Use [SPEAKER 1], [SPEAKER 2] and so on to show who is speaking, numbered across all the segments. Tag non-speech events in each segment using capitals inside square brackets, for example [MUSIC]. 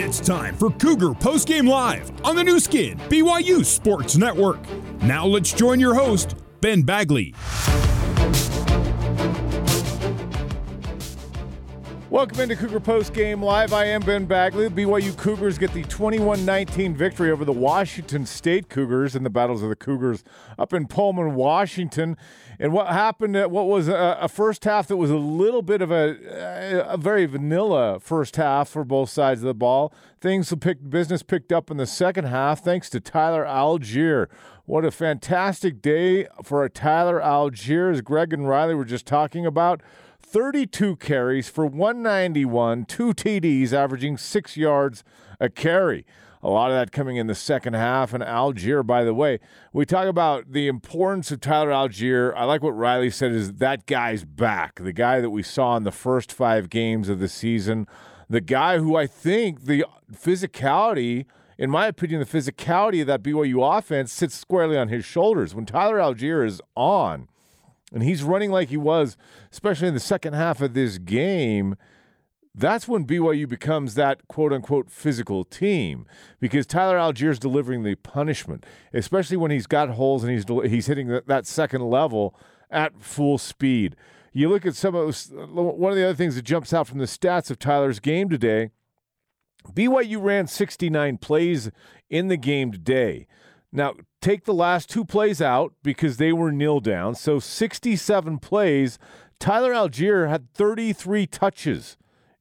[SPEAKER 1] It's time for Cougar Postgame Live on the Nu Skin, BYU Sports Network. Now let's join your host, Ben Bagley.
[SPEAKER 2] Welcome into Cougar Post Game Live. I am Ben Bagley. The BYU Cougars get the 21 19 victory over the Washington State Cougars in the Battles of the Cougars up in Pullman, Washington. And what happened, at what was a, a first half that was a little bit of a, uh, a very vanilla first half for both sides of the ball. Things picked, business picked up in the second half thanks to Tyler Allgeier. What a fantastic day for a Tyler Allgeier, as Greg and Riley were just talking about. 32 carries for 191, two TDs, averaging six yards a carry. A lot of that coming in the second half. And Allgeier, by the way, we talk about the importance of Tyler Allgeier. I like what Riley said is that guy's back. The guy that we saw in the first five games of the season. The guy who I think the physicality, in my opinion, the physicality of that BYU offense sits squarely on his shoulders. When Tyler Allgeier is on, and he's running like he was, especially in the second half of this game, that's when BYU becomes that quote unquote physical team because Tyler Allgeier is delivering the punishment, especially when he's got holes and he's he's hitting that second level at full speed. You look at some of those, one of the other things that jumps out from the stats of Tyler's game today. BYU ran 69 plays in the game today. Now, take the last two plays out because they were nil down. So 67 plays. Tyler Allgeier had 33 touches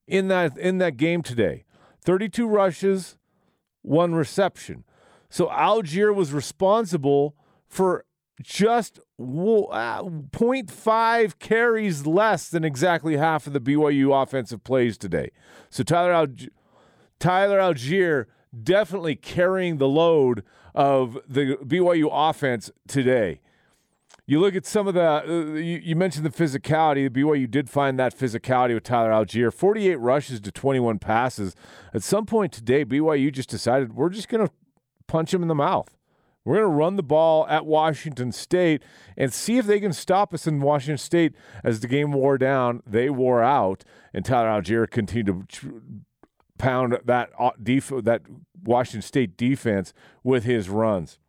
[SPEAKER 2] in that in that game today. 32 rushes, one reception. So Allgeier was responsible for just uh, 0.5 carries less than exactly half of the BYU offensive plays today. So Tyler Allgeier, Tyler Allgeier definitely carrying the load of the BYU offense today. You look at some of the, uh, you, you, mentioned the physicality. The BYU did find that physicality with Tyler Allgeier 48 rushes to 21 passes. At some point today, BYU just decided we're just going to punch him in the mouth. We're going to run the ball at Washington State and see if they can stop us in Washington State as the game wore down. They wore out, and Tyler Allgeier continued to pound that uh, def- that Washington State defense with his runs.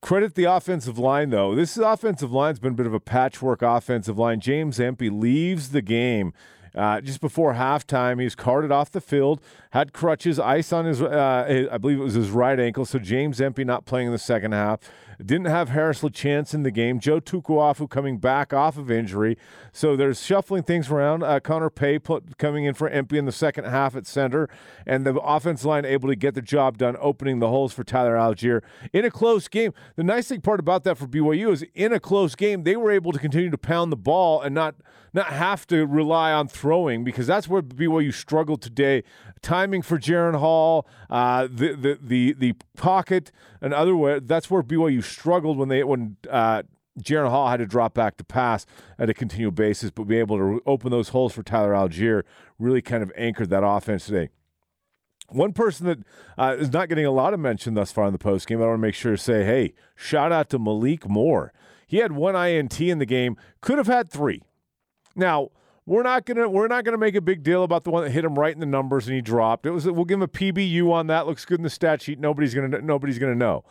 [SPEAKER 2] Credit the offensive line, though. This offensive line's been a bit of a patchwork offensive line. James Empey leaves the game uh, just before halftime. He's carted off the field, had crutches, ice on his, uh, I believe it was his right ankle. So James Empey not playing in the second half. Didn't have Harris LaChance in the game. Joe Tukuafu coming back off of injury. So there's shuffling things around. Uh, Connor Pay put, coming in for Empey in the second half at center. And the offense line able to get the job done, opening the holes for Tyler Allgeier in a close game. The nice thing part about that for BYU is in a close game, they were able to continue to pound the ball and not not have to rely on throwing because that's where BYU struggled today. Timing for Jaren Hall, uh, the, the the the pocket, and other way. That's where BYU struggled when they when uh, Jaren Hall had to drop back to pass at a continual basis, but be able to open those holes for Tyler Allgeier really kind of anchored that offense today. One person that uh, is not getting a lot of mention thus far in the post game, I want to make sure to say, hey, shout out to Malik Moore. He had one INT in the game, could have had three. Now, we're not gonna we're not gonna make a big deal about the one that hit him right in the numbers and he dropped. It was we'll give him a PBU on that. Looks good in the stat sheet. Nobody's gonna nobody's gonna know.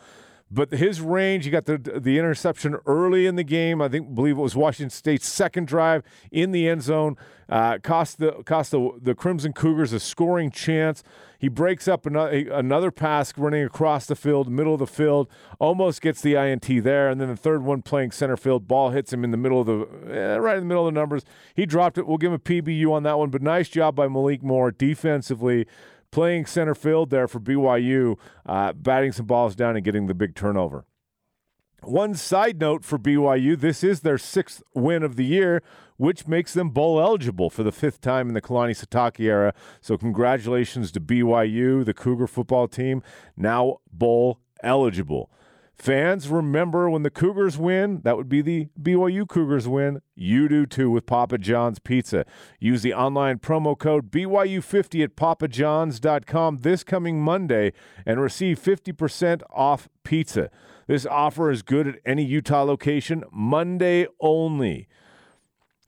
[SPEAKER 2] But his range, he got the the interception early in the game. I think believe it was Washington State's second drive in the end zone. Uh, cost the cost the, the Crimson Cougars a scoring chance. He breaks up another, another pass running across the field, middle of the field, almost gets the INT there, and then the third one playing center field, ball hits him in the middle of the eh, right in the middle of the numbers. He dropped it. We'll give him a PBU on that one, but nice job by Malik Moore defensively playing center field there for BYU, uh, batting some balls down and getting the big turnover. One side note for BYU this is their sixth win of the year, which makes them bowl eligible for the fifth time in the Kalani Sitake era. So, congratulations to BYU, the Cougar football team, now bowl eligible. Fans, remember when the Cougars win, that would be the BYU Cougars win. You do too with Papa John's Pizza. Use the online promo code BYU50 at papajohns.com this coming Monday and receive 50% off pizza. This offer is good at any Utah location, Monday only.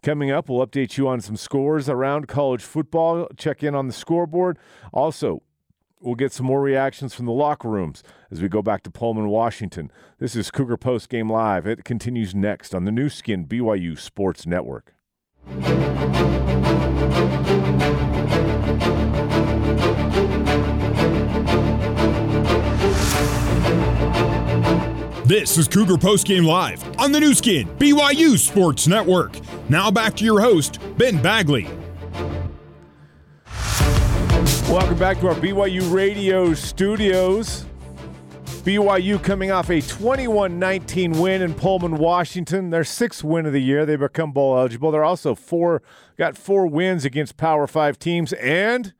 [SPEAKER 2] Coming up, we'll update you on some scores around college football. Check in on the scoreboard. Also, we'll get some more reactions from the locker rooms as we go back to Pullman, Washington. This is Cougar Post Game Live. It continues next on the Nu Skin BYU Sports Network.
[SPEAKER 1] This is Cougar Post Game Live on the Nu Skin BYU Sports Network. Now back to your host, Ben Bagley.
[SPEAKER 2] Welcome back to our BYU Radio studios. BYU coming off a 21 19 win in Pullman, Washington. Their sixth win of the year. They become bowl eligible. They're also four, got four wins against Power Five teams. And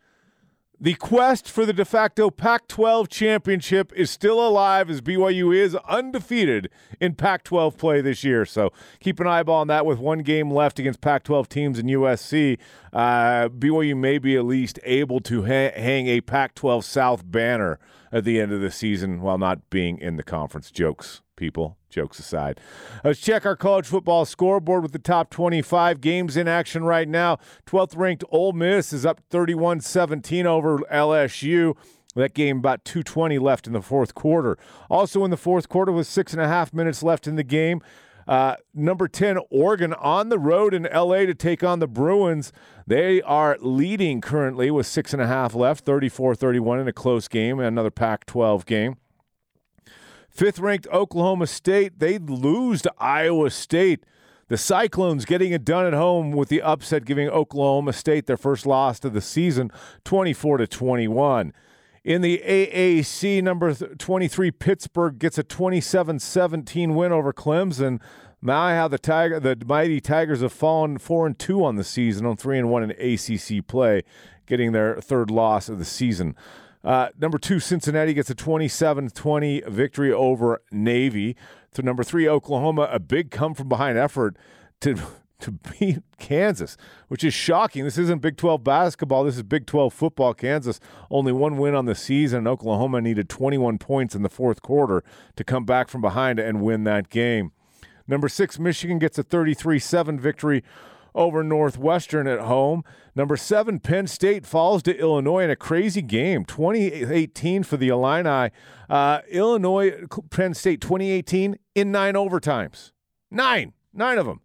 [SPEAKER 2] the quest for the de facto Pac 12 championship is still alive as BYU is undefeated in Pac 12 play this year. So keep an eyeball on that with one game left against Pac 12 teams in USC. Uh, BYU may be at least able to ha- hang a Pac 12 South banner at the end of the season while not being in the conference. Jokes people. Jokes aside. Let's check our college football scoreboard with the top 25 games in action right now. 12th ranked Ole Miss is up 31 17 over LSU. That game about 220 left in the fourth quarter. Also in the fourth quarter with six and a half minutes left in the game. Uh, number 10, Oregon on the road in LA to take on the Bruins. They are leading currently with six and a half left, 34 31 in a close game, another Pac 12 game. Fifth ranked Oklahoma State, they lose to Iowa State. The Cyclones getting it done at home with the upset, giving Oklahoma State their first loss of the season, 24 to 21. In the AAC, number 23 Pittsburgh gets a 27-17 win over Clemson. My, how the Tiger, the mighty Tigers have fallen four and two on the season, on three and one in ACC play, getting their third loss of the season. Uh, number two, Cincinnati gets a 27 20 victory over Navy. To number three, Oklahoma, a big come from behind effort to, [LAUGHS] to beat Kansas, which is shocking. This isn't Big 12 basketball. This is Big 12 football. Kansas only one win on the season, and Oklahoma needed 21 points in the fourth quarter to come back from behind and win that game. Number six, Michigan gets a 33 7 victory over Northwestern at home. Number seven, Penn State falls to Illinois in a crazy game, 2018 for the Illini. Uh, Illinois, Penn State, 2018 in nine overtimes. Nine, nine of them.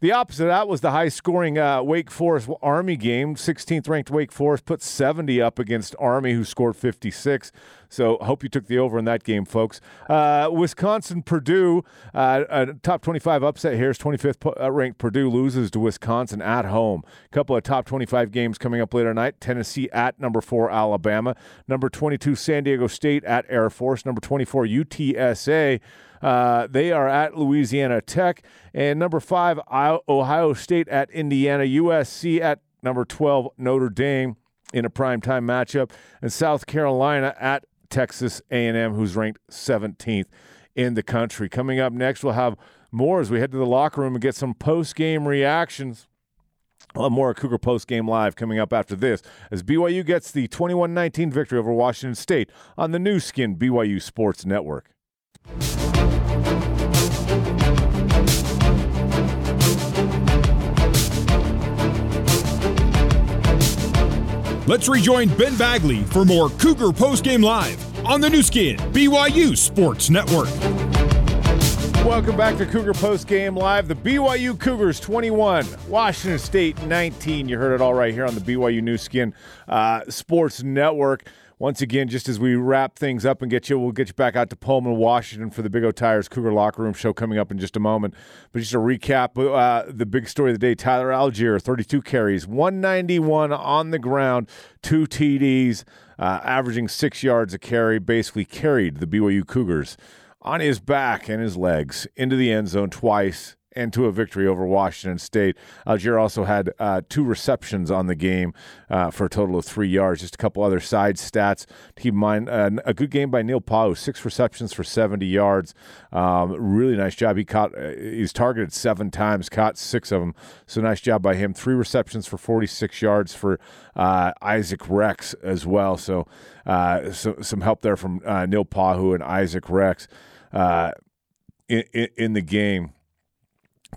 [SPEAKER 2] The opposite of that was the high scoring uh, Wake Forest Army game. 16th ranked Wake Forest put 70 up against Army, who scored 56. So hope you took the over in that game, folks. Uh, Wisconsin Purdue, uh, a top 25 upset here is 25th uh, ranked Purdue loses to Wisconsin at home. A couple of top 25 games coming up later tonight. Tennessee at number four Alabama. Number 22 San Diego State at Air Force. Number 24 UTSA. Uh, they are at Louisiana Tech. And number five, Ohio State at Indiana. USC at number 12, Notre Dame in a primetime matchup. And South Carolina at Texas A&M, who's ranked 17th in the country. Coming up next, we'll have more as we head to the locker room and get some post-game reactions. We'll more Cougar Post Game Live coming up after this as BYU gets the 21 19 victory over Washington State on the Nu Skin BYU Sports Network.
[SPEAKER 1] Let's rejoin Ben Bagley for more Cougar Postgame Live on the Nu Skin BYU Sports Network.
[SPEAKER 2] Welcome back to Cougar Post Game Live. The BYU Cougars 21, Washington State 19. You heard it all right here on the BYU Nu Skin uh, Sports Network once again, just as we wrap things up and get you, we'll get you back out to Pullman, Washington for the Big O Tires Cougar Locker Room show coming up in just a moment. But just a recap, uh, the big story of the day: Tyler Allgeier, 32 carries, 191 on the ground, two TDs, uh, averaging six yards a carry. Basically, carried the BYU Cougars on his back and his legs into the end zone twice and to a victory over Washington State. Allgeier also had uh, two receptions on the game uh, for a total of three yards. Just a couple other side stats. Keep in mind, uh, a good game by Neil Pau'u, six receptions for 70 yards. Um, really nice job. He caught, uh, he's targeted seven times, caught six of them. So nice job by him. Three receptions for 46 yards for uh, Isaac Rex as well. So, uh, so some help there from Neil Pau'u and Isaac Rex in, in, in the game.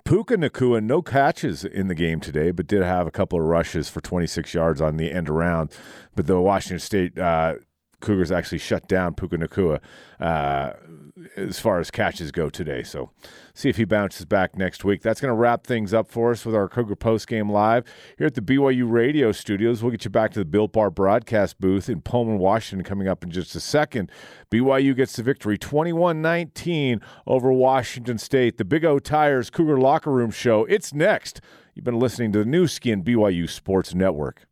[SPEAKER 2] Puka Nacua, no catches in the game today, but did have a couple of rushes for 26 yards on the end around. But the Washington State uh, Cougars actually shut down Puka Nacua uh, as far as catches go today. So see if he bounces back next week. That's going to wrap things up for us with our Cougar Post Game Live here at the BYU Radio Studios. We'll get you back to the Built Bar broadcast booth in Pullman, Washington, coming up in just a second. BYU gets the victory 21 19 over Washington State. The Big O Tires Cougar Locker Room Show. It's next. You've been listening to the Nu Skin BYU Sports Network.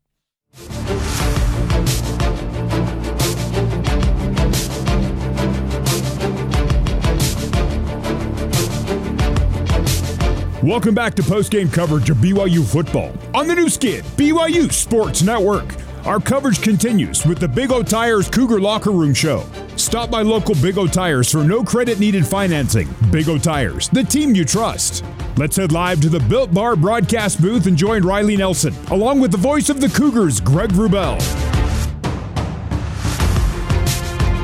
[SPEAKER 1] Welcome back to post-game coverage of BYU football on the Nu Skin, BYU Sports Network. Our coverage continues with the Big O Tires Cougar Locker Room Show. Stop by local Big O Tires for no credit needed financing. Big O Tires, the team you trust. Let's head live to the Built Bar broadcast booth and join Riley Nelson, along with the voice of the Cougars, Greg Wrubell.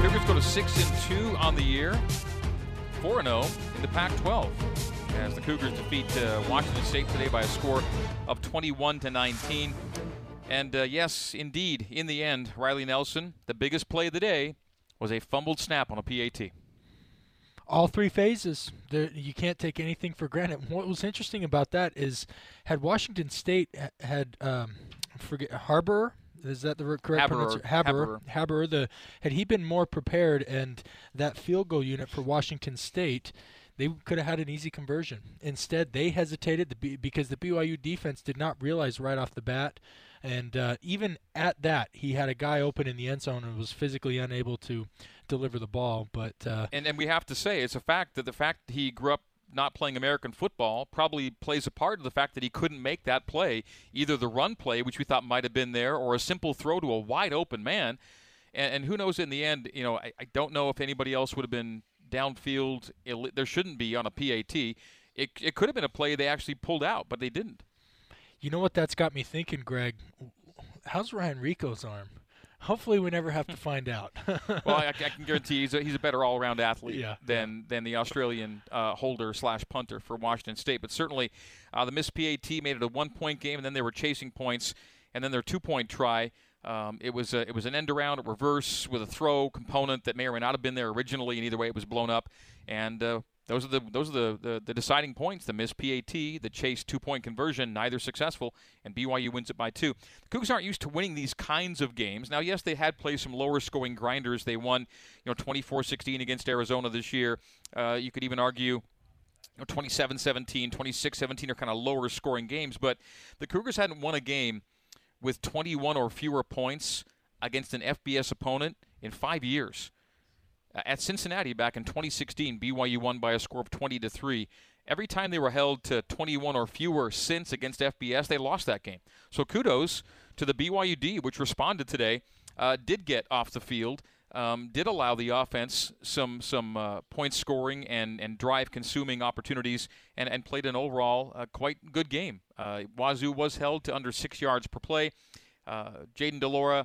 [SPEAKER 3] Cougars go to 6 and 2 on the year, 4 0 in the Pac 12 as the Cougars defeat uh, Washington State today by a score of 21 to 19. And uh, yes, indeed, in the end, Riley Nelson, the biggest play of the day, was a fumbled snap on a PAT.
[SPEAKER 4] All three phases. There, you can't take anything for granted. What was interesting about that is, had Washington State had um, forget Harbor is that the correct pronunciation? Haber. Haber. The had he been more prepared and that field goal unit for Washington State they could have had an easy conversion. Instead, they hesitated because the BYU defense did not realize right off the bat. And uh, even at that, he had a guy open in the end zone and was physically unable to deliver the ball. But uh,
[SPEAKER 3] and and we have to say it's a fact that the fact he grew up not playing American football probably plays a part of the fact that he couldn't make that play, either the run play, which we thought might have been there, or a simple throw to a wide open man. And, and who knows in the end, you know, I, I don't know if anybody else would have been downfield. there shouldn't be on a PAT. It, it could have been a play they actually pulled out, but they didn't.
[SPEAKER 4] You know what that's got me thinking, Greg? How's Ryan Rehkow's arm? Hopefully, we never have to find out. [LAUGHS]
[SPEAKER 3] well, I, I, can guarantee he's a, he's a better all-around athlete yeah. than than the Australian uh, holder slash punter for Washington State. But certainly, uh, the missed PAT made it a one-point game, and then they were chasing points, and then their two-point try um, it was a, it was an end around, a reverse with a throw component that may or may not have been there originally, and either way it was blown up. And uh, those are the those are the, the, the, deciding points. The missed PAT, the chase two point conversion, neither successful, and BYU wins it by two. The Cougs aren't used to winning these kinds of games. Now, yes, they had played some lower scoring grinders. They won, you know, 24-16 against Arizona this year. Uh, you could even argue. 27-17, 26-17 are kind of lower scoring games, but the Cougars hadn't won a game with 21 or fewer points against an FBS opponent in five years. Uh, at Cincinnati back in 2016, BYU won by a score of 20 to 3. Every time they were held to 21 or fewer since against FBS, they lost that game. So kudos to the BYUD, which responded today, uh, did get off the field um, did allow the offense some some uh, point scoring and, and drive consuming opportunities and, and played an overall uh, quite good game. Uh, Wazoo was held to under six yards per play. Uh, Jayden de uh,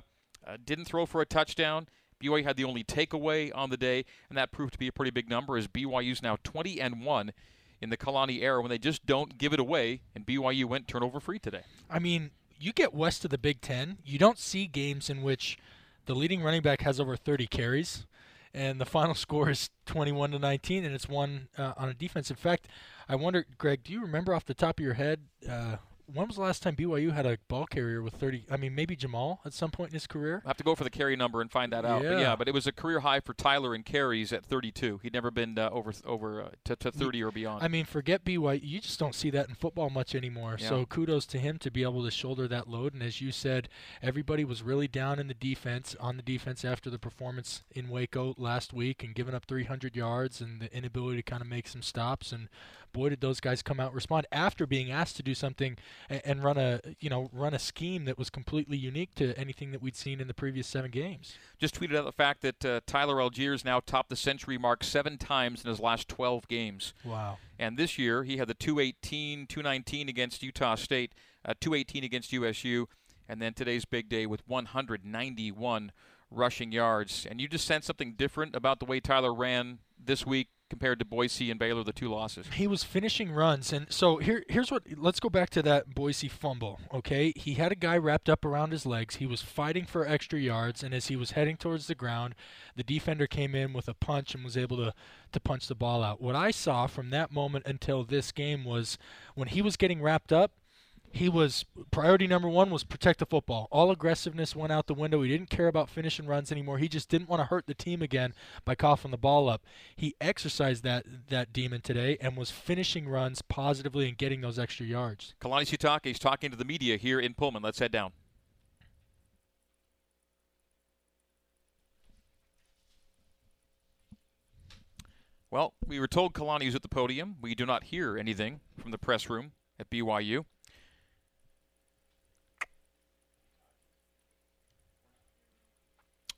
[SPEAKER 3] didn't throw for a touchdown. BYU had the only takeaway on the day, and that proved to be a pretty big number as BYU's now 20 and 1 in the Kalani era when they just don't give it away, and BYU went turnover free today.
[SPEAKER 4] I mean, you get west of the Big Ten, you don't see games in which – the leading running back has over 30 carries, and the final [LAUGHS] score is 21 to 19, and it's won uh, on a defense. In fact, I wonder, Greg, do you remember off the top of your head uh, when was the last time BYU had a ball carrier with 30? I mean, maybe Jamaal at some point in his career.
[SPEAKER 3] I have to go for the carry number and find that out.
[SPEAKER 4] Yeah.
[SPEAKER 3] But yeah, but it was a career high for Tyler in carries at 32. He'd never been uh, over over uh, to, to 30 or beyond.
[SPEAKER 4] I mean, forget BYU. You just don't see that in football much anymore.
[SPEAKER 3] Yeah.
[SPEAKER 4] So kudos to him to be able to shoulder that load. And as you said, everybody was really down in the defense, on the defense after the performance in Waco last week and giving up 300 yards and the inability to kind of make some stops. And boy, did those guys come out and respond after being asked to do something and, and run a you know run a scheme that was completely unique to anything that we'd seen in the previous seven games.
[SPEAKER 3] Just tweeted out the fact that uh, Tyler Allgeier's now topped the century mark seven times in his last 12 games.
[SPEAKER 4] Wow.
[SPEAKER 3] And this year he had the 218, 219 against Utah State, uh, 218 against USU, and then today's big day with 191 rushing yards. And you just sense something different about the way Tyler ran this week compared to Boise and Baylor, the two losses.
[SPEAKER 4] He was finishing runs, and so here, here's what. Let's go back to that Boise fumble. Okay, he had a guy wrapped up around his legs. He was fighting for extra yards, and as he was heading towards the ground, the defender came in with a punch and was able to to punch the ball out. What I saw from that moment until this game was when he was getting wrapped up, he was priority number one was protect the football. All aggressiveness went out the window. He didn't care about finishing runs anymore. He just didn't want to hurt the team again by coughing the ball up. He exercised that that demon today and was finishing runs positively and getting those extra yards.
[SPEAKER 3] Kalani Sitake is talking to the media here in Pullman. Let's head down. Well, we were told Kalani was at the podium. We do not hear anything from the press room at BYU.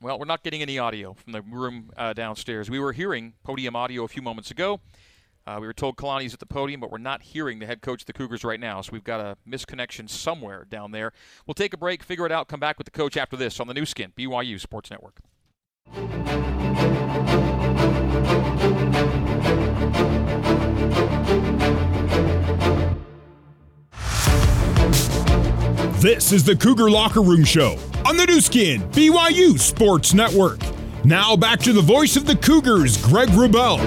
[SPEAKER 3] Well, we're not getting any audio from the room uh, downstairs. We were hearing podium audio a few moments ago. Uh, we were told Kalani's at the podium, but we're not hearing the head coach of the Cougars right now, so we've got a misconnection somewhere down there. We'll take a break, figure it out, come back with the coach after this on the Nu Skin, BYU Sports Network.
[SPEAKER 1] This is the Cougar Locker Room Show on the Nu Skin, BYU Sports Network. Now back to the voice of the Cougars, Greg Wrubell.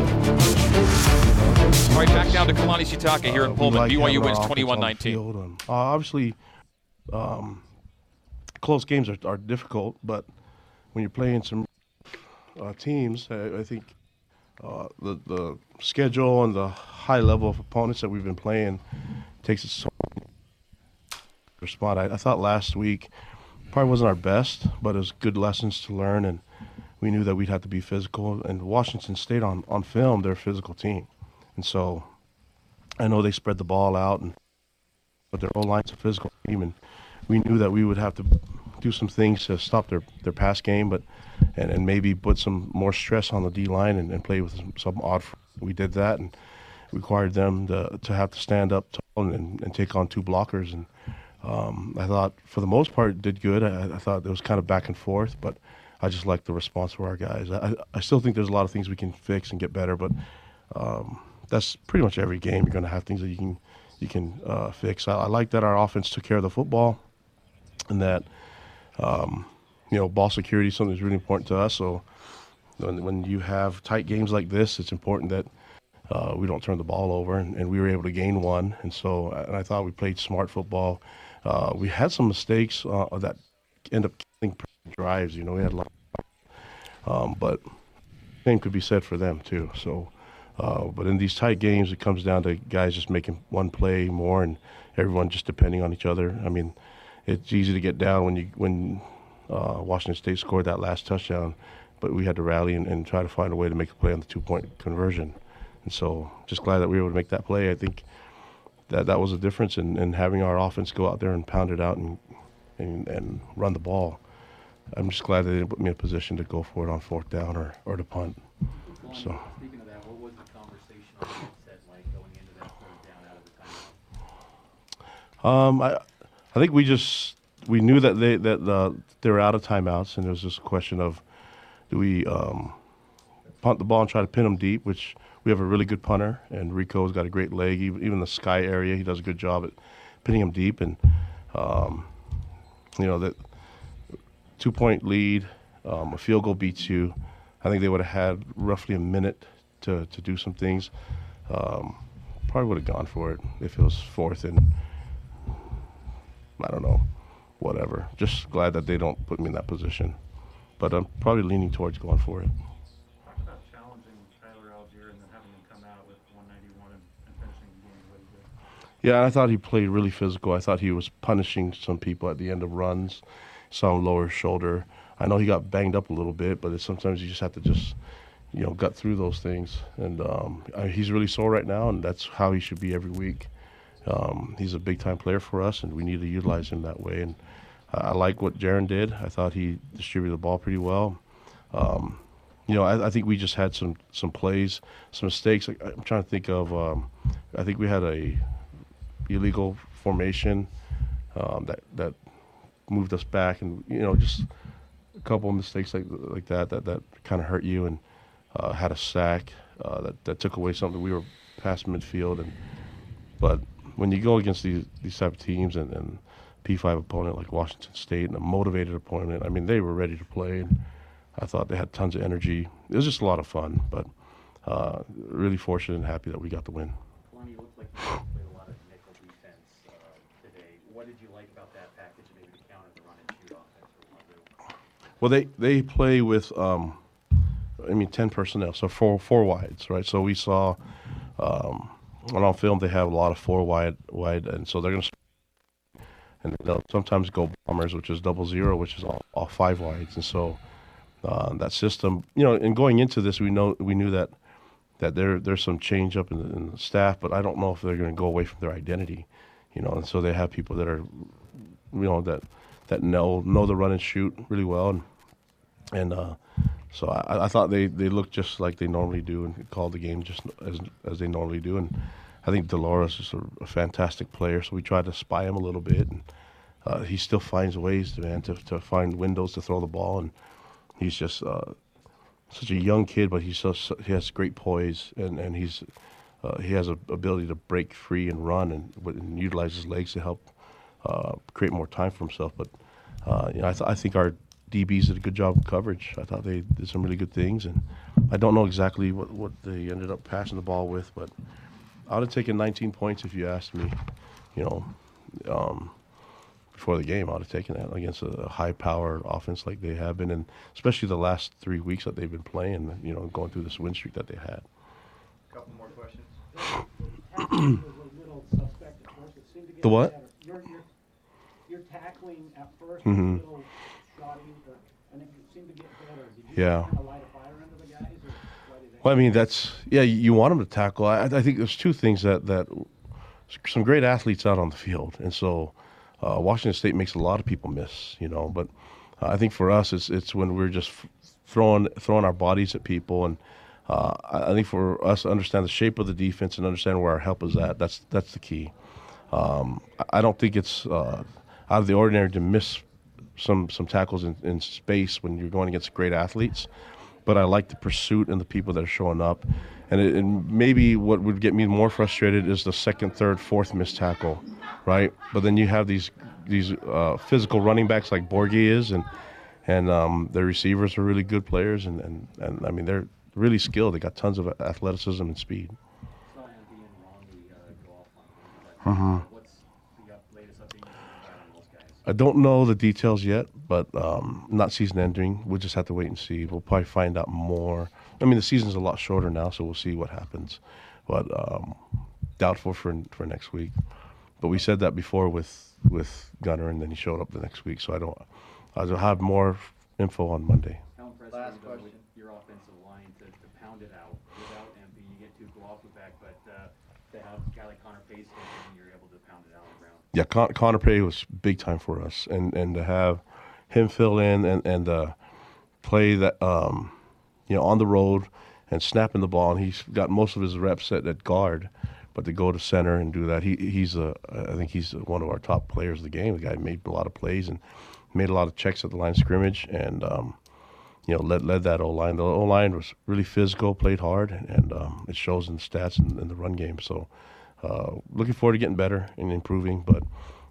[SPEAKER 3] All right, back down to Kalani Sitake here in Pullman.
[SPEAKER 5] like
[SPEAKER 3] BYU wins
[SPEAKER 5] our offense
[SPEAKER 3] 21
[SPEAKER 5] on the
[SPEAKER 3] 19.
[SPEAKER 5] field, and, Uh, obviously, um, close games are, are difficult, but when you're playing some uh, teams, I, I think uh, the the schedule and the high level of opponents that we've been playing takes it so respond. I, I thought last week probably wasn't our best, but it was good lessons to learn, and we knew that we'd have to be physical. And Washington State on on film, they're a physical team, and so I know they spread the ball out, and but their whole line's a physical team, and we knew that we would have to do some things to stop their, their pass game, but and, and maybe put some more stress on the D line and, and play with some, some odd. We did that and required them to to have to stand up tall and, and take on two blockers, and um, I thought for the most part did good. I, I thought it was kind of back and forth, but I just like the response from our guys. I, I still think there's a lot of things we can fix and get better, but um, that's pretty much every game. You're going to have things that you can you can uh, fix. I, I like that our offense took care of the football, and that um, you know ball security is something that's really important to us. So when when you have tight games like this, it's important that uh, we don't turn the ball over, and, and we were able to gain one. And so and I thought we played smart football. Uh, we had some mistakes uh, that end up killing drives. You know, we had a lot, um, but same could be said for them too. So. Uh, but in these tight games, it comes down to guys just making one play more, and everyone just depending on each other. I mean, it's easy to get down when you when uh, Washington State scored that last touchdown, but we had to rally and, and try to find a way to make a play on the two-point conversion. And so, just glad that we were able to make that play. I think that that was a difference in, in having our offense go out there and pound it out and and, and run the ball. I'm just glad they didn't put me in a position to go for it on fourth down or, or to punt. So.
[SPEAKER 6] Speaking of that, what was the conversation set like going into that third down out of the timeout?
[SPEAKER 5] Um, I, I think we just we knew that they that uh, they were out of timeouts, and it was just a question of do we um, punt the ball and try to pin them deep, which we have a really good punter, and Rehkow's got a great leg. Even, even the sky area, he does a good job at pinning him deep, and um, you know that two point lead, um, a field goal beats you. I think they would have had roughly a minute to, to do some things. Um, probably would have gone for it if it was fourth and I don't know, whatever. Just glad that they don't put me in that position. But I'm probably leaning towards going for it. Yeah, I thought he played really physical. I thought he was punishing some people at the end of runs, some lower shoulder. I know he got banged up a little bit, but sometimes you just have to just, you know, gut through those things. And um, he's really sore right now, and that's how he should be every week. Um, he's a big time player for us, and we need to utilize him that way. And I like what Jaren did. I thought he distributed the ball pretty well. Um, you know, I, I, think we just had some some plays, some mistakes. I'm trying to think of. Um, I think we had a illegal formation um, that that moved us back, and you know, just a couple of mistakes like like that that that kind of hurt you, and uh, had a sack uh, that that took away something. We were past midfield, and but when you go against these these type of teams and, and P5 opponent like Washington State and a motivated opponent, I mean, they were ready to play, and I thought they had tons of energy. It was just a lot of fun, but uh, really fortunate and happy that we got the win. Well, they they play with, um, I mean, ten personnel, so four four wides, right? So we saw, um, on film they have a lot of four wide wide, and so they're going to, and they'll sometimes go bombers, which is double zero, which is all, all five wides, and so uh, that system, you know, and going into this, we know we knew that that there there's some change up in the, in the staff, but I don't know if they're going to go away from their identity, you know, and so they have people that are, you know, that that know know the run and shoot really well, and and uh, so I, I, thought they, they looked just like they normally do and called the game just as as they normally do. And I think de Laura is a, a fantastic player, so we tried to spy him a little bit, and uh, he still finds ways to man to to find windows to throw the ball, and he's just uh, such a young kid, but he's so, he has great poise and and he's. Uh, he has a ability to break free and run and, and utilize his legs to help uh, create more time for himself. But uh, you know, I, th- I, think our DBs did a good job of coverage. I thought they did some really good things, and I don't know exactly what, what they ended up passing the ball with, but I would have taken 19 points if you asked me. You know, um, before the game, I would have taken that against a high-powered offense like they have been, and especially the last three weeks that they've been playing. You know, going through this win streak that they had.
[SPEAKER 6] A couple more questions. [CLEARS THROAT]
[SPEAKER 5] the what?
[SPEAKER 6] You're, you're tackling at 1st mm-hmm.
[SPEAKER 5] Yeah. Well, I mean, that's yeah. You want them to tackle. I, I think there's two things that that some great athletes out on the field, and so uh, Washington State makes a lot of people miss. You know, but uh, I think for us, it's it's when we're just throwing throwing our bodies at people, and uh, I think for us to understand the shape of the defense and understand where our help is at, that's that's the key. Um, I don't think it's uh, out of the ordinary to miss some some tackles in, in space when you're going against great athletes. But I like the pursuit and the people that are showing up. And, it, and maybe what would get me more frustrated is the second, third, fourth missed tackle, right? But then you have these these uh, physical running backs like Borghi is, and and um, their receivers are really good players, and, and, and I mean they're really skilled. They got tons of athleticism and speed. Uh-huh. I don't know the details yet, but um, not season ending. We'll just have to wait and see. We'll probably find out more. I mean, the season's a lot shorter now, so we'll see what happens. But um, doubtful for for next week. But we said that before with with Gunner, and then he showed up the next week. So I don't. I'll have more info on Monday.
[SPEAKER 6] Last question. Your offensive line to, to pound it out without Empey. You get two Kowalski back, but uh, to have a guy like Connor Pace you're able to pound it out on the ground
[SPEAKER 5] yeah, Con- Connor Pay was big time for us, and and to have him fill in and and uh, play that um, you know on the road and snapping the ball, and he's got most of his reps at, at guard, but to go to center and do that, he he's a I think he's one of our top players of the game. The guy made a lot of plays and made a lot of checks at the line of scrimmage, and um, you know led led that O line. The O line was really physical, played hard, and um, it shows in the stats and in the run game. So uh, looking forward to getting better and improving, but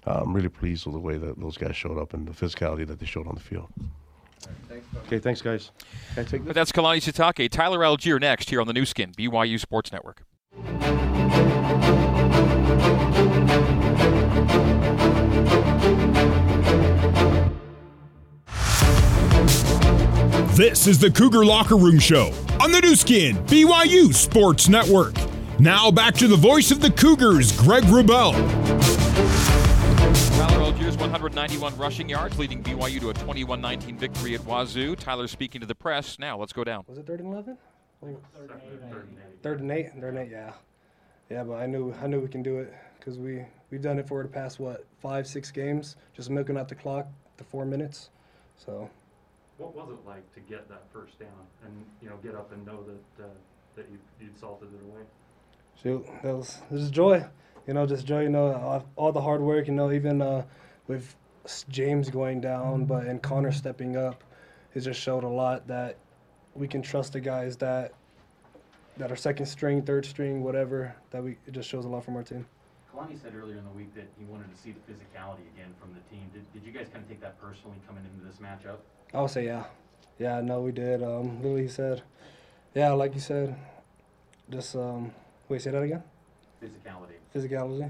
[SPEAKER 5] uh, I'm really pleased with the way that those guys showed up and the physicality that they showed on the field. okay, thanks, guys.
[SPEAKER 3] But that's Kalani Sitake. Tyler Allgeier next here on the Nu Skin, BYU Sports Network.
[SPEAKER 1] This is the Cougar Locker Room Show on the Nu Skin, BYU Sports Network. Now back to the voice of the Cougars, Greg Wrubell.
[SPEAKER 3] Tyler Allgeier 191 rushing yards, leading BYU to a 21-19 victory at Wazoo. Tyler speaking to the press. Now let's go down.
[SPEAKER 7] Was it third and eleven? Third and eight. Third and eight. Third and eight. Yeah, yeah. But I knew I knew we can do it because we we've done it for the past what five six games, just milking out the clock the four minutes. So
[SPEAKER 6] what was it like to get that first down and you know get up and know that uh, that you you'd salted it away?
[SPEAKER 7] Shoot, that was was joy. You know, just joy. You know, all, all the hard work. You know, even uh, with James going down, but and Connor stepping up, it just showed a lot that we can trust the guys that that are second string, third string, whatever. That we it just shows a lot from our team.
[SPEAKER 6] Kalani said earlier in the week that he wanted to see the physicality again from the team. Did, did you guys kind of take that personally coming into this matchup?
[SPEAKER 7] I would say yeah. Yeah, no, we did. Um, Lily he said, yeah, like you said, just um, wait, say that again.
[SPEAKER 6] Physicality.
[SPEAKER 7] Physicality.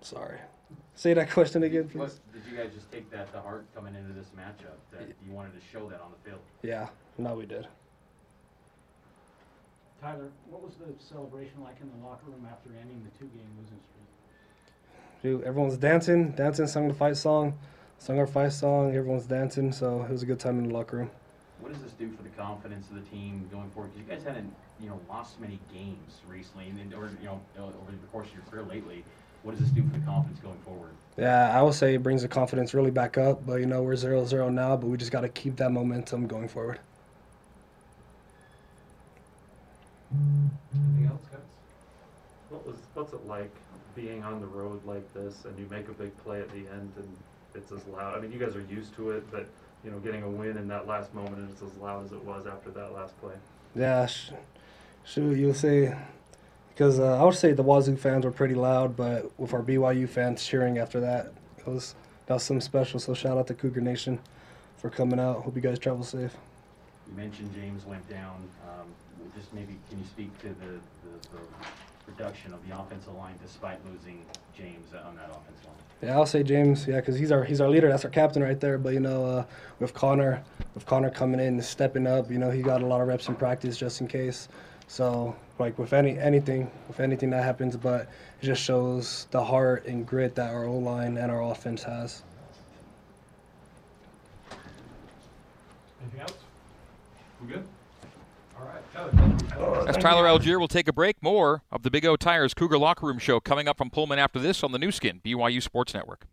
[SPEAKER 7] Sorry. Say that question again, please. What,
[SPEAKER 6] did you guys just take that to heart coming into this matchup? That you wanted to show that on the field?
[SPEAKER 7] Yeah, no, we did.
[SPEAKER 8] Tyler, what was the celebration like in the locker room after ending the two-game losing streak?
[SPEAKER 7] Dude, everyone's dancing, dancing, sung the fight song sung our fight song. Everyone's dancing, so it was a good time in the locker room.
[SPEAKER 6] What does this do for the confidence of the team going forward? Because you guys haven't, you know, lost many games recently, and or you know, uh, over the course of your career lately. What does this do for the confidence going forward?
[SPEAKER 7] Yeah, I would say it brings the confidence really back up. But you know, we're 0-0 now, but we just got to keep that momentum going forward.
[SPEAKER 6] Anything else, guys? What was what's it like being on the road like this, and you make a big play at the end, and it's as loud. I mean, you guys are used to it, but you know, getting a win in that last moment and it's as loud as it was after that last play.
[SPEAKER 7] Yeah, sh- shoot, you'll say because uh, I would say the Wazoo fans were pretty loud, but with our BYU fans cheering after that, it was that was something special. So shout out to Cougar Nation for coming out. Hope you guys travel safe.
[SPEAKER 6] You mentioned James went down. Um, just maybe can you speak to the, the, the production of the offensive line despite losing James on that offensive line?
[SPEAKER 7] Yeah, I'll say James. Yeah, because he's our he's our leader. That's our captain right there. But you know, uh, with Connor, with Connor coming in, and stepping up, you know, he got a lot of reps in practice just in case. So like with any anything, with anything that happens, but it just shows the heart and grit that our O line and our offense has.
[SPEAKER 6] Anything else? We good?
[SPEAKER 3] As Tyler Allgeier will take a break. More of the Big O Tires Cougar Locker Room Show coming up from Pullman after this on the Nu Skin, BYU Sports Network.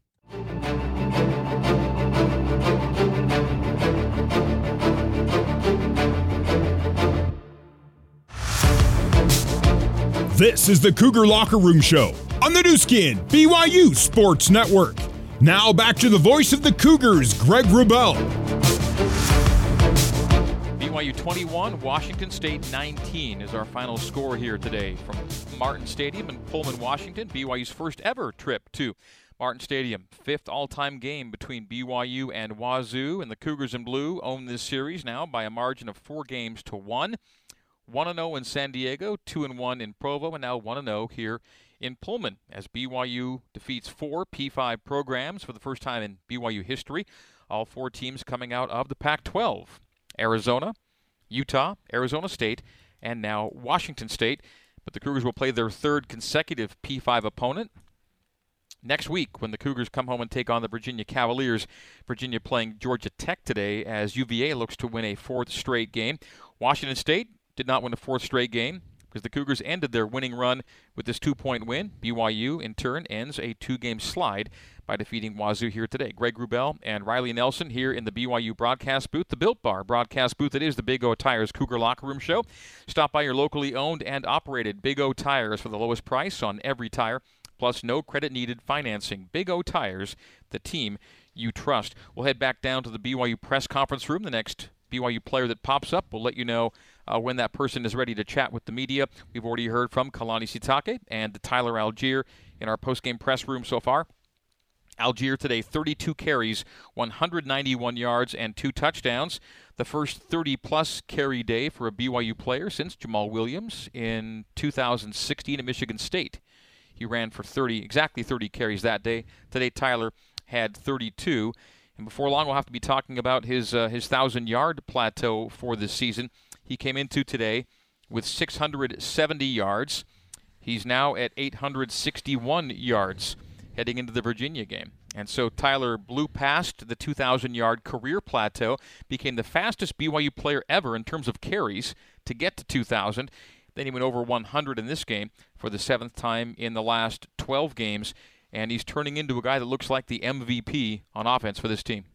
[SPEAKER 1] This is the Cougar Locker Room Show on the Nu Skin, BYU Sports Network. Now back to the voice of the Cougars, Greg Wrubell.
[SPEAKER 3] BYU 21, Washington State 19 is our final score here today from Martin Stadium in Pullman, Washington. BYU's first ever trip to Martin Stadium. Fifth all time game between BYU and Wazoo, and the Cougars in Blue own this series now by a margin of four games to one. 1 0 in San Diego, 2 1 in Provo, and now 1 0 here in Pullman as BYU defeats four P5 programs for the first time in BYU history. All four teams coming out of the Pac 12. Arizona, Utah, Arizona State, and now Washington State. But the Cougars will play their third consecutive P5 opponent next week when the Cougars come home and take on the Virginia Cavaliers. Virginia playing Georgia Tech today as UVA looks to win a fourth straight game. Washington State did not win a fourth straight game because the Cougars ended their winning run with this two point win. BYU, in turn, ends a two game slide by defeating Wazoo here today. Greg Wrubell and Riley Nelson here in the BYU broadcast booth, the Built Bar broadcast booth. It is the Big O Tires Cougar Locker Room Show. Stop by your locally owned and operated Big O Tires for the lowest price on every tire, plus no credit needed financing. Big O Tires, the team you trust. We'll head back down to the BYU press conference room. The next BYU player that pops up, we'll let you know uh, when that person is ready to chat with the media. We've already heard from Kalani Sitake and Tyler Allgeier in our post-game press room so far. Allgeier today, 32 carries, 191 yards, and two touchdowns. the first 30 plus carry day for a BYU player since Jamaal Williams in 2016 at Michigan State. He ran for 30, exactly 30 carries that day. Today, Tyler had 32. And before long, we'll have to be talking about his uh, his thousand yard plateau for this season. He came into today with 670 yards. He's now at 861 yards heading into the Virginia game. And so Tyler blew past the 2,000 yard career plateau, became the fastest BYU player ever in terms of carries to get to 2,000. Then he went over 100 in this game for the seventh time in the last 12 games. And he's turning into a guy that looks like the MVP on offense for this team.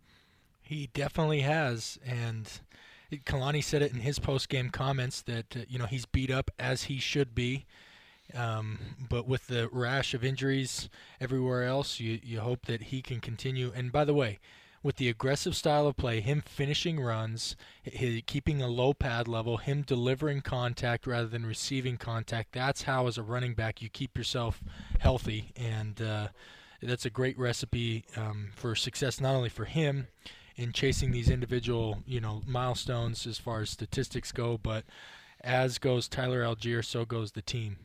[SPEAKER 4] He definitely has. And Kalani said it in his post game comments that, uh, you know, he's beat up as he should be. Um, but with the rash of injuries everywhere else, you, you hope that he can continue. And by the way, with the aggressive style of play, him finishing runs, his, keeping a low pad level, him delivering contact rather than receiving contact, that's how, as a running back, you keep yourself healthy. And uh, that's a great recipe um, for success, not only for him in chasing these individual, you know, milestones as far as statistics go, but as goes Tyler Allgeier, so goes the team.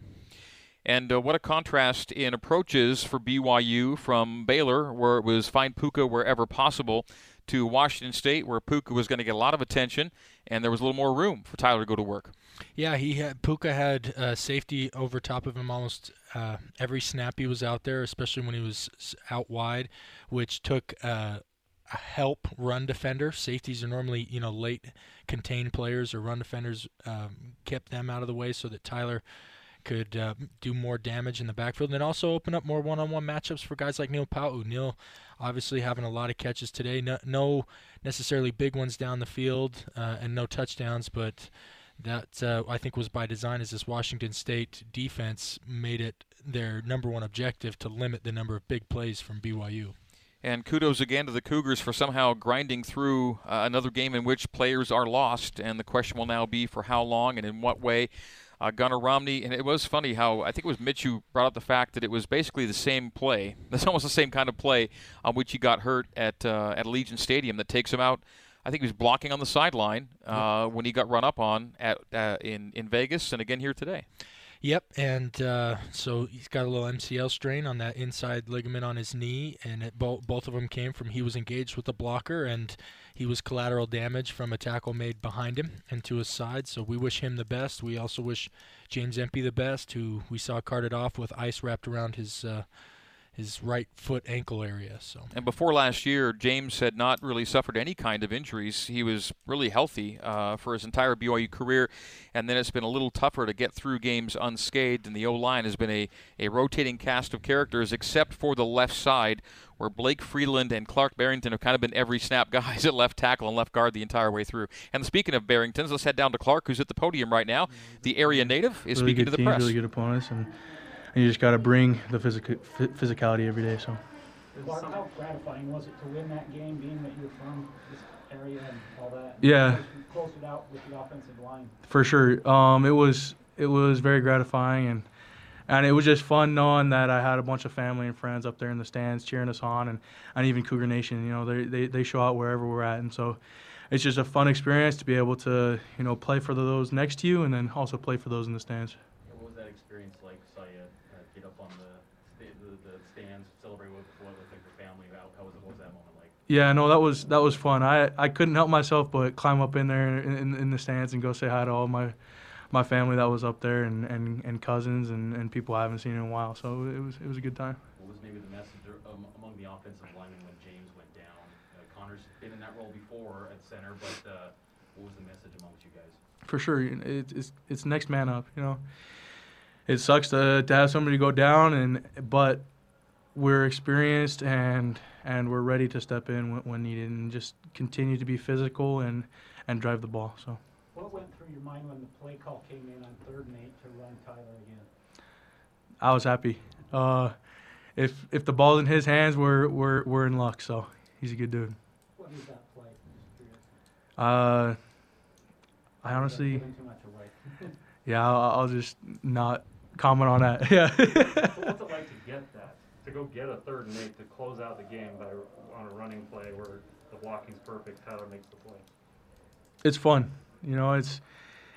[SPEAKER 3] And uh, what a contrast in approaches for BYU from Baylor, where it was find Puka wherever possible, to Washington State, where Puka was going to get a lot of attention, and there was a little more room for Tyler to go to work.
[SPEAKER 4] Yeah, he had Puka had uh, safety over top of him almost uh, every snap he was out there, especially when he was out wide, which took uh, help run defender. Safeties are normally you know late contained players or run defenders um, kept them out of the way so that Tyler could uh, do more damage in the backfield and also open up more one-on-one matchups for guys like Neil Pau'u. Neil obviously having a lot of catches today. No, no necessarily big ones down the field uh, and no touchdowns, but that uh, I think was by design as this Washington State defense made it their number one objective to limit the number of big plays from BYU.
[SPEAKER 3] And kudos again to the Cougars for somehow grinding through uh, another game in which players are lost. And the question will now be for how long and in what way uh, Gunnar Romney, and it was funny how I think it was Mitch who brought up the fact that it was basically the same play. [LAUGHS] That's almost the same kind of play on which he got hurt at uh, at Allegiant Stadium that takes him out. I think he was blocking on the sideline uh, when he got run up on at uh, in in Vegas, and again here today.
[SPEAKER 4] Yep, and uh, so he's got a little MCL strain on that inside ligament on his knee, and it, bo- both of them came from he was engaged with a blocker, and he was collateral damage from a tackle made behind him and to his side. So we wish him the best. We also wish James Empey the best, who we saw carted off with ice wrapped around his uh, his right foot ankle area. So.
[SPEAKER 3] And before last year, James had not really suffered any kind of injuries. He was really healthy uh, for his entire BYU career, and then it's been a little tougher to get through games unscathed. And the O line has been a, a rotating cast of characters, except for the left side, where Blake Freeland and Clark Barrington have kind of been every snap [LAUGHS] guys at left tackle and left guard the entire way through. And speaking of Barringtons, let's head down to Clark, who's at the podium right now. The area native is
[SPEAKER 9] really
[SPEAKER 3] speaking to the
[SPEAKER 9] team,
[SPEAKER 3] press.
[SPEAKER 9] Really good opponents, and and you just got to bring the physical physicality every day. So.
[SPEAKER 8] How gratifying was it to win that game, being that you're from this area and all that?
[SPEAKER 9] Yeah.
[SPEAKER 8] Close it out with the offensive line.
[SPEAKER 9] For sure, um, it was it was very gratifying and. And it was just fun knowing that I had a bunch of family and friends up there in the stands cheering us on, and, and even Cougar Nation. You know, they, they they show out wherever we're at, and so it's just a fun experience to be able to you know play for those next to you, and then also play for those in the stands. Yeah, no, that was that was fun. I, I couldn't help myself but climb up in there in, in the stands and go say hi to all my my family that was up there and, and, and cousins and, and people I haven't seen in a while. So it was it was a good time.
[SPEAKER 10] What was maybe the message um, among the offensive linemen when James went down? Uh, Connor's been in that role before at center, but uh, what was the message amongst you guys?
[SPEAKER 9] For sure, it, it's it's next man up. You know, it sucks to to have somebody go down, and but we're experienced and and we're ready to step in when, when, needed and just continue to be physical and and drive the ball. So.
[SPEAKER 8] What went through your mind when the play call came in on third and eight to run Tyler again?
[SPEAKER 9] I was happy. Uh, if if the ball's in his hands, we're we're we're in luck. So he's a good dude.
[SPEAKER 8] What is that play?
[SPEAKER 9] Uh, I honestly. [LAUGHS] yeah, I'll, I'll just not comment on that. [LAUGHS] Yeah.
[SPEAKER 6] so what's it like to get that? Go get a third and eight to close out the game by on a running play where the blocking's perfect, Tyler makes the play.
[SPEAKER 9] it's fun. You know, it's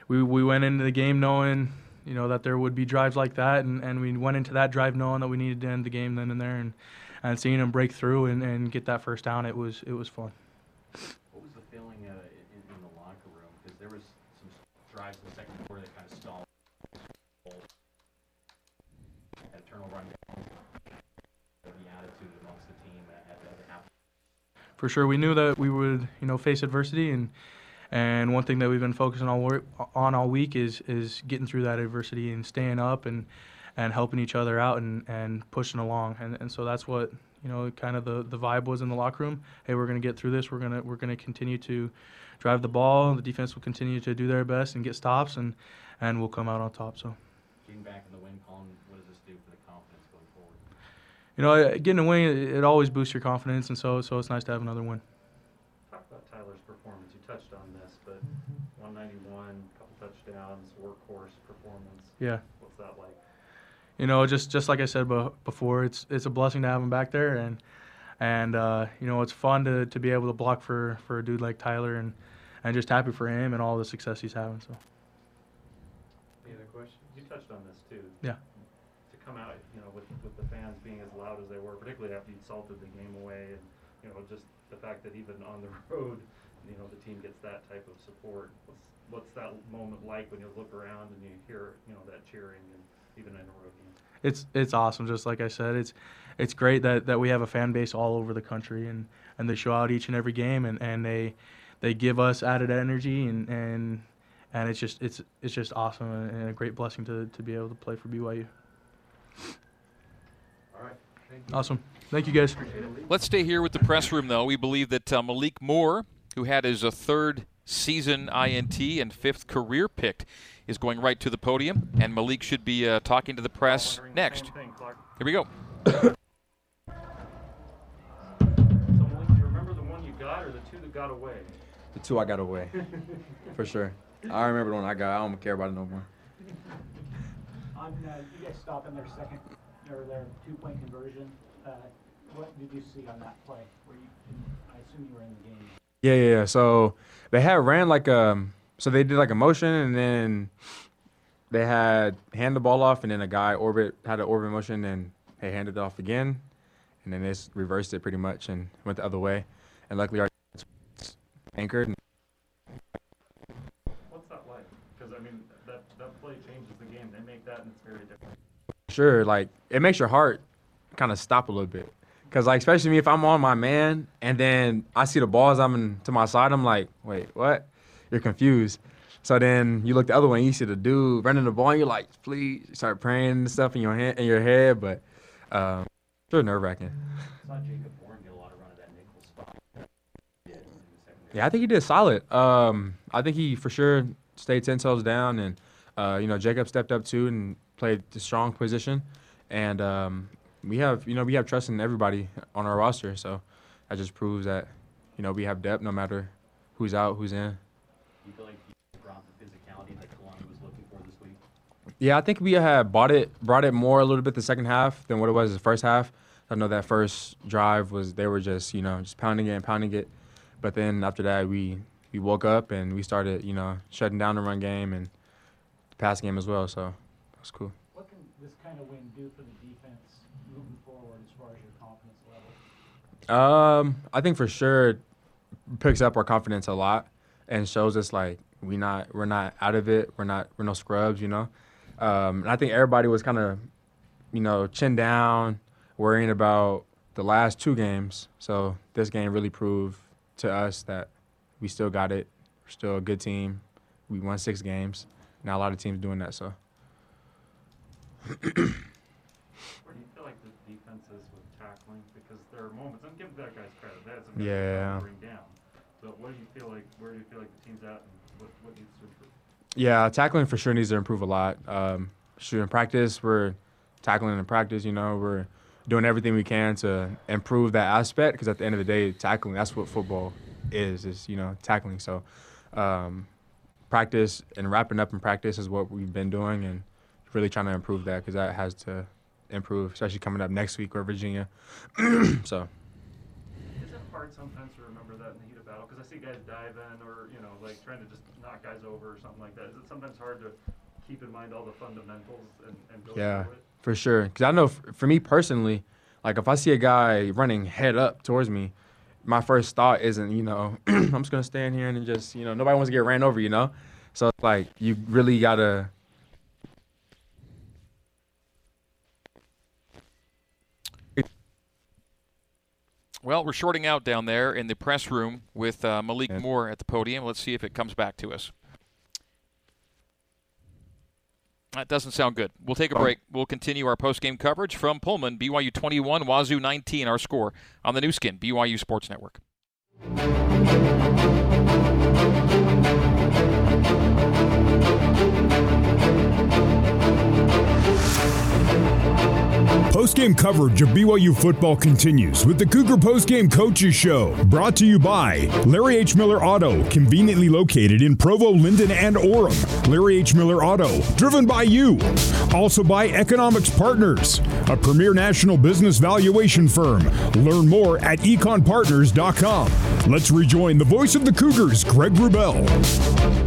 [SPEAKER 9] we we went into the game knowing you know that there would be drives like that, and, and we went into that drive knowing that we needed to end the game then and there, and and seeing them break through and, and get that first down, it was it was fun.
[SPEAKER 10] What was the feeling uh, in, in the locker room? Because there was some drives in the second quarter that kind of stalled. Had a turnover on the attitude amongst the team at, at the half.
[SPEAKER 9] For sure, we knew that we would you know face adversity and and one thing that we've been focusing work, on all week is is getting through that adversity and staying up and and helping each other out and, and pushing along. And, and so that's what you know kind of the, the vibe was in the locker room. Hey, we're gonna get through this. We're gonna we're gonna continue to drive the ball. The defense will continue to do their best and get stops and and we'll come out on top. So.
[SPEAKER 10] Getting back in the win column, what does this do for the confidence going forward?
[SPEAKER 9] You know, getting a win, it, it always boosts your confidence, and so so it's nice to have another win.
[SPEAKER 6] Talk about Tyler's performance. You touched on this, but 191, couple touchdowns, workhorse performance.
[SPEAKER 9] Yeah.
[SPEAKER 6] What's that like?
[SPEAKER 9] You know, just just like I said before, it's it's a blessing to have him back there, and and uh, you know it's fun to, to be able to block for, for a dude like Tyler, and and just happy for him and all the success he's having. So.
[SPEAKER 6] Any other questions? You touched on this too.
[SPEAKER 9] Yeah.
[SPEAKER 6] To come out, you know, with with the fans being as loud as they were, particularly after you salted the game away, and you know just the fact that even on the [LAUGHS] road, you know, the team gets that type of support. What's what's that moment like when you look around and you hear, you know, that cheering and even in a road game?
[SPEAKER 9] It's it's awesome. Just like I said, it's it's great that, that we have a fan base all over the country and, and they show out each and every game and, and they they give us added energy and, and and it's just it's it's just awesome and a great blessing to, to be able to play for BYU.
[SPEAKER 6] All right. Thank
[SPEAKER 9] awesome. Thank you guys.
[SPEAKER 3] Let's stay here with the press room though. We believe that uh, Malik Moore, who had his uh, third season INT and fifth career pick, is going right to the podium, and Malik should be uh, talking to the press next.
[SPEAKER 6] Thing,
[SPEAKER 3] here we go.
[SPEAKER 6] so Malik, do you remember the one you got or the two that got away?
[SPEAKER 11] The two I got away, for sure. I remember the one I got. I don't care about it no more.
[SPEAKER 8] On uh, you guys stopping their second or their two-point conversion, uh, what did you see on that play? Where you, I assume you were in the game.
[SPEAKER 11] Yeah, yeah, yeah. So they had ran like um, so they did like a motion and then they had hand the ball off and then a guy orbit had an orbit motion and they handed it off again, and then they just reversed it pretty much and went the other way, and luckily our anchored.
[SPEAKER 6] What's that like? Because I mean, that that play changes the game. They make that, and it's very different.
[SPEAKER 11] Sure, like it makes your heart kind of stop a little bit. Cause like especially me if I'm on my man and then I see the balls I'm in, to my side, I'm like, wait, what? You're confused. So then you look the other way and you see the dude running the ball and you're like, please you start praying and stuff in your head in your head, but um sure nerve wracking. Yeah, I think he did solid. Um, I think he for sure stayed ten toes down, and uh, you know Jacob stepped up too and played the strong position, and um, we have you know we have trust in everybody on our roster, so that just proves that you know we have depth no matter who's out, who's in.
[SPEAKER 10] You feel like you brought the physicality that Kalani was looking for this week?
[SPEAKER 11] Yeah, I think we had bought it, brought it more a little bit the second half than what it was the first half. I know that first drive was they were just you know just pounding it and pounding it, but then after that we we woke up and we started you know shutting down the run game and the pass game as well. So that's cool.
[SPEAKER 8] What can this kind of win do for the defense moving forward as far as your confidence level?
[SPEAKER 11] Um, I think for sure it picks up our confidence a lot and shows us like we not we're not out of it. We're not we're no scrubs, you know. Um, and I think everybody was kind of, you know, chin down, worrying about the last two games. So this game really proved to us that we still got it. We're still a good team. We won six games. Not a lot of teams doing that. So.
[SPEAKER 6] Where do you feel like the defense is with tackling? Because there are moments, and give that guy's credit. Some guys
[SPEAKER 11] Yeah.
[SPEAKER 6] bring down. But what do you feel like? Where do you feel like the team's at, and what, what needs to improve?
[SPEAKER 11] Yeah, tackling for sure needs to improve a lot. Um, shoot, in practice, we're tackling in practice. You know, we're doing everything we can to improve that aspect because at the end of the day, tackling that's what football is. Is you know tackling. So, um, practice and wrapping up in practice is what we've been doing and really trying to improve that because that has to improve, especially coming up next week or Virginia. [CLEARS THROAT] so.
[SPEAKER 6] Is it hard sometimes to remember that in the heat of battle? Because I see guys dive in or you know like trying to just knock guys over or something like that. Is it sometimes hard to keep in mind all the fundamentals and, and go
[SPEAKER 11] Yeah, for sure. Because I know f- for me personally, like if I see a guy running head up towards me, my first thought isn't, you know, [CLEARS THROAT] I'm just gonna stand here and just, you know, nobody wants to get ran over, you know. So like you really gotta.
[SPEAKER 3] Well, we're shorting out down there in the press room with uh, Malik Moore at the podium. Let's see if it comes back to us. That doesn't sound good. We'll take a break. We'll continue our post-game coverage from Pullman, BYU 21, Wazoo 19, our score on the Nu Skin, BYU Sports Network.
[SPEAKER 1] Post-game coverage of BYU football continues with the Cougar Post-game Coaches Show, brought to you by Larry H. Miller Auto, conveniently located in Provo, Lindon, and Orem. Larry H. Miller Auto, driven by you. Also by Economics Partners, a premier national business valuation firm. Learn more at econpartners.com. Let's rejoin the voice of the Cougars, Greg Wrubell.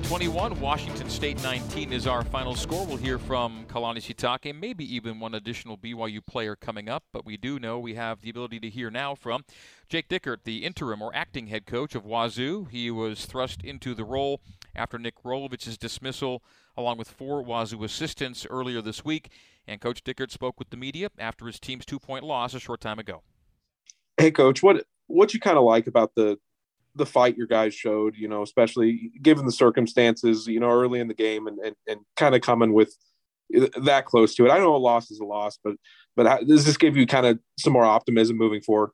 [SPEAKER 3] BYU 21, Washington State 19 is our final score. We'll hear from Kalani Sitake, maybe even one additional BYU player coming up, but we do know we have the ability to hear now from Jake Dickert, the interim or acting head coach of Wazoo. He was thrust into the role after Nick Rolovich's dismissal, along with four Wazoo assistants earlier this week. And Coach Dickert spoke with the media after his team's two-point loss a short time ago.
[SPEAKER 12] Hey, coach, what what you kind of like about the the fight your guys showed, you know, especially given the circumstances, you know, early in the game and, and, and kind of coming with that close to it. I know a loss is a loss, but, but how, does this give you kind of some more optimism moving forward?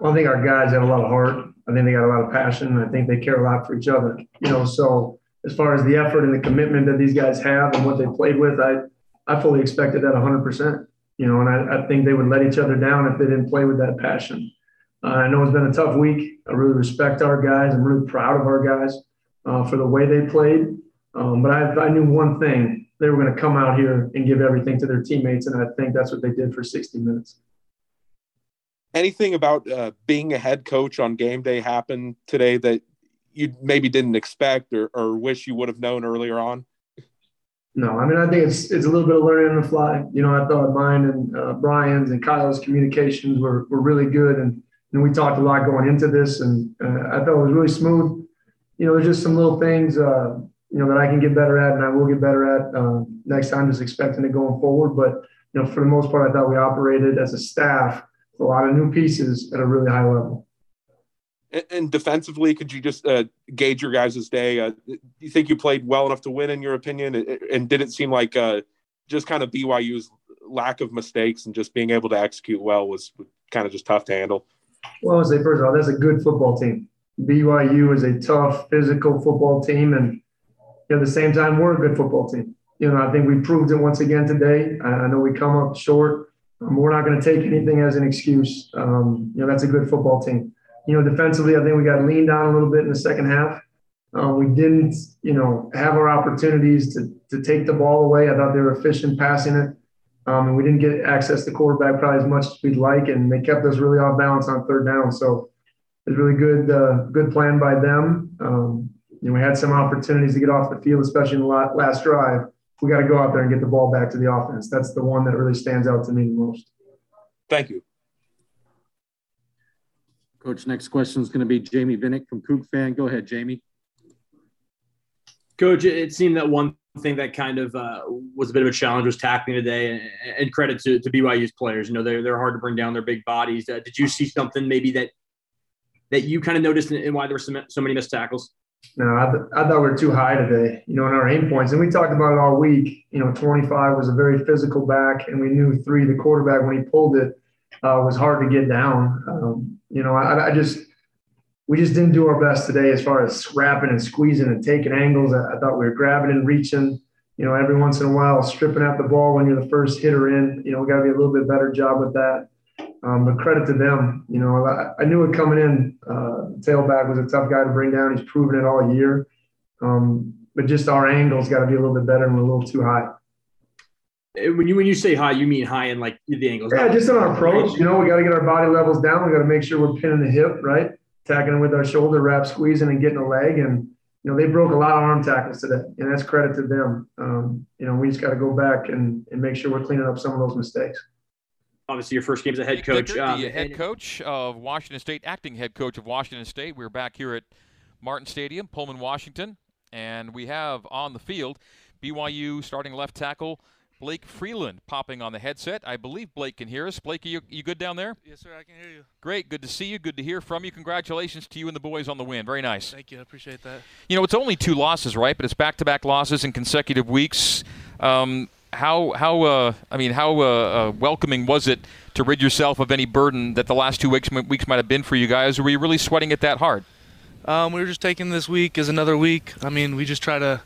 [SPEAKER 13] Well, I think our guys have a lot of heart. I think they got a lot of passion. I think they care a lot for each other, you know, so as far as the effort and the commitment that these guys have and what they played with, I, I fully expected that hundred percent, you know, and I, I think they would let each other down if they didn't play with that passion. Uh, I know it's been a tough week. I really respect our guys. I'm really proud of our guys uh, for the way they played. Um, but I, I, knew one thing: they were going to come out here and give everything to their teammates, and I think that's what they did for 60 minutes.
[SPEAKER 12] Anything about uh, being a head coach on game day happened today that you maybe didn't expect or, or wish you would have known earlier on?
[SPEAKER 13] No, I mean I think it's it's a little bit of learning on the fly. You know, I thought mine and uh, Brian's and Kyle's communications were were really good, and and we talked a lot going into this, and uh, I thought it was really smooth. You know, there's just some little things, uh, you know, that I can get better at, and I will get better at uh, next time. Just expecting it going forward, but you know, for the most part, I thought we operated as a staff with a lot of new pieces at a really high level.
[SPEAKER 12] And, and defensively, could you just uh, gauge your guys' day? Uh, do you think you played well enough to win, in your opinion? And did it seem like uh, just kind of BYU's lack of mistakes and just being able to execute well was kind of just tough to handle?
[SPEAKER 13] Well, I would say first of all, that's a good football team. BYU is a tough, physical football team, and at the same time, we're a good football team. You know, I think we proved it once again today. I, know we come up short. Um, we're not going to take anything as an excuse. Um, you know, that's a good football team. You know, defensively, I think we got leaned down a little bit in the second half. Um, we didn't, you know, have our opportunities to to take the ball away. I thought they were efficient passing it. Um, and we didn't get access to quarterback probably as much as we'd like, and they kept us really off balance on third down. So it was really good, uh, good plan by them. Um, you know, we had some opportunities to get off the field, especially in the last drive. We got to go out there and get the ball back to the offense. That's the one that really stands out to me most.
[SPEAKER 12] Thank you.
[SPEAKER 14] Coach, next question is going to be Jamie Vinnick from Coug Fan. Go ahead, Jamie.
[SPEAKER 15] Coach, it seemed that one thing that kind of uh, was a bit of a challenge was tackling today, and, and credit to, to, BYU's players. You know, they're they're hard to bring down their big bodies. Uh, did you see something maybe that that you kind of noticed in why there were so, so many missed tackles?
[SPEAKER 13] No, I, th- I thought we were too high today. You know, in our aim points, and we talked about it all week. You know, 25 was a very physical back, and we knew three, the quarterback, when he pulled it, uh, was hard to get down. Um, you know, I, I just we just didn't do our best today as far as scrapping and squeezing and taking angles. I, I, thought we were grabbing and reaching, you know, every once in a while, stripping out the ball when you're the first hitter in. You know, we got to be a little bit better job with that. Um, but credit to them. You know, I, I knew it coming in. Uh, tailback was a tough guy to bring down. He's proven it all year. Um, but just our angles got to be a little bit better and we're a little too high.
[SPEAKER 15] when you when you say high, you mean high in like the angles.
[SPEAKER 13] Yeah, just in our approach. You know, we got to get our body levels down. We got to make sure we're pinning the hip right, tagging with our shoulder wrap, squeezing and getting a leg. And you know, they broke a lot of arm tackles today, and that's credit to them. Um, you know, we just got to go back and, and make sure we're cleaning up some of those mistakes.
[SPEAKER 15] Obviously, your first game as a head coach.
[SPEAKER 3] Dickert, um, the head coach of Washington State, acting head coach of Washington State. We're back here at Martin Stadium, Pullman, Washington, and we have on the field BYU starting left tackle Blake Freeland popping on the headset. I believe Blake can hear us. Blake, are you, you good down there?
[SPEAKER 16] Yes, sir. I can hear you.
[SPEAKER 3] Great. Good to see you. Good to hear from you. Congratulations to you and the boys on the win. Very nice.
[SPEAKER 16] Thank you. I appreciate that.
[SPEAKER 3] You know, it's only two losses, right? But it's back-to-back losses in consecutive weeks. Um, how how uh, I mean how uh, uh, welcoming was it to rid yourself of any burden that the last two weeks weeks might have been for you guys? Were you really sweating it that hard?
[SPEAKER 16] Um, we were just taking this week as another week. I mean, we just try to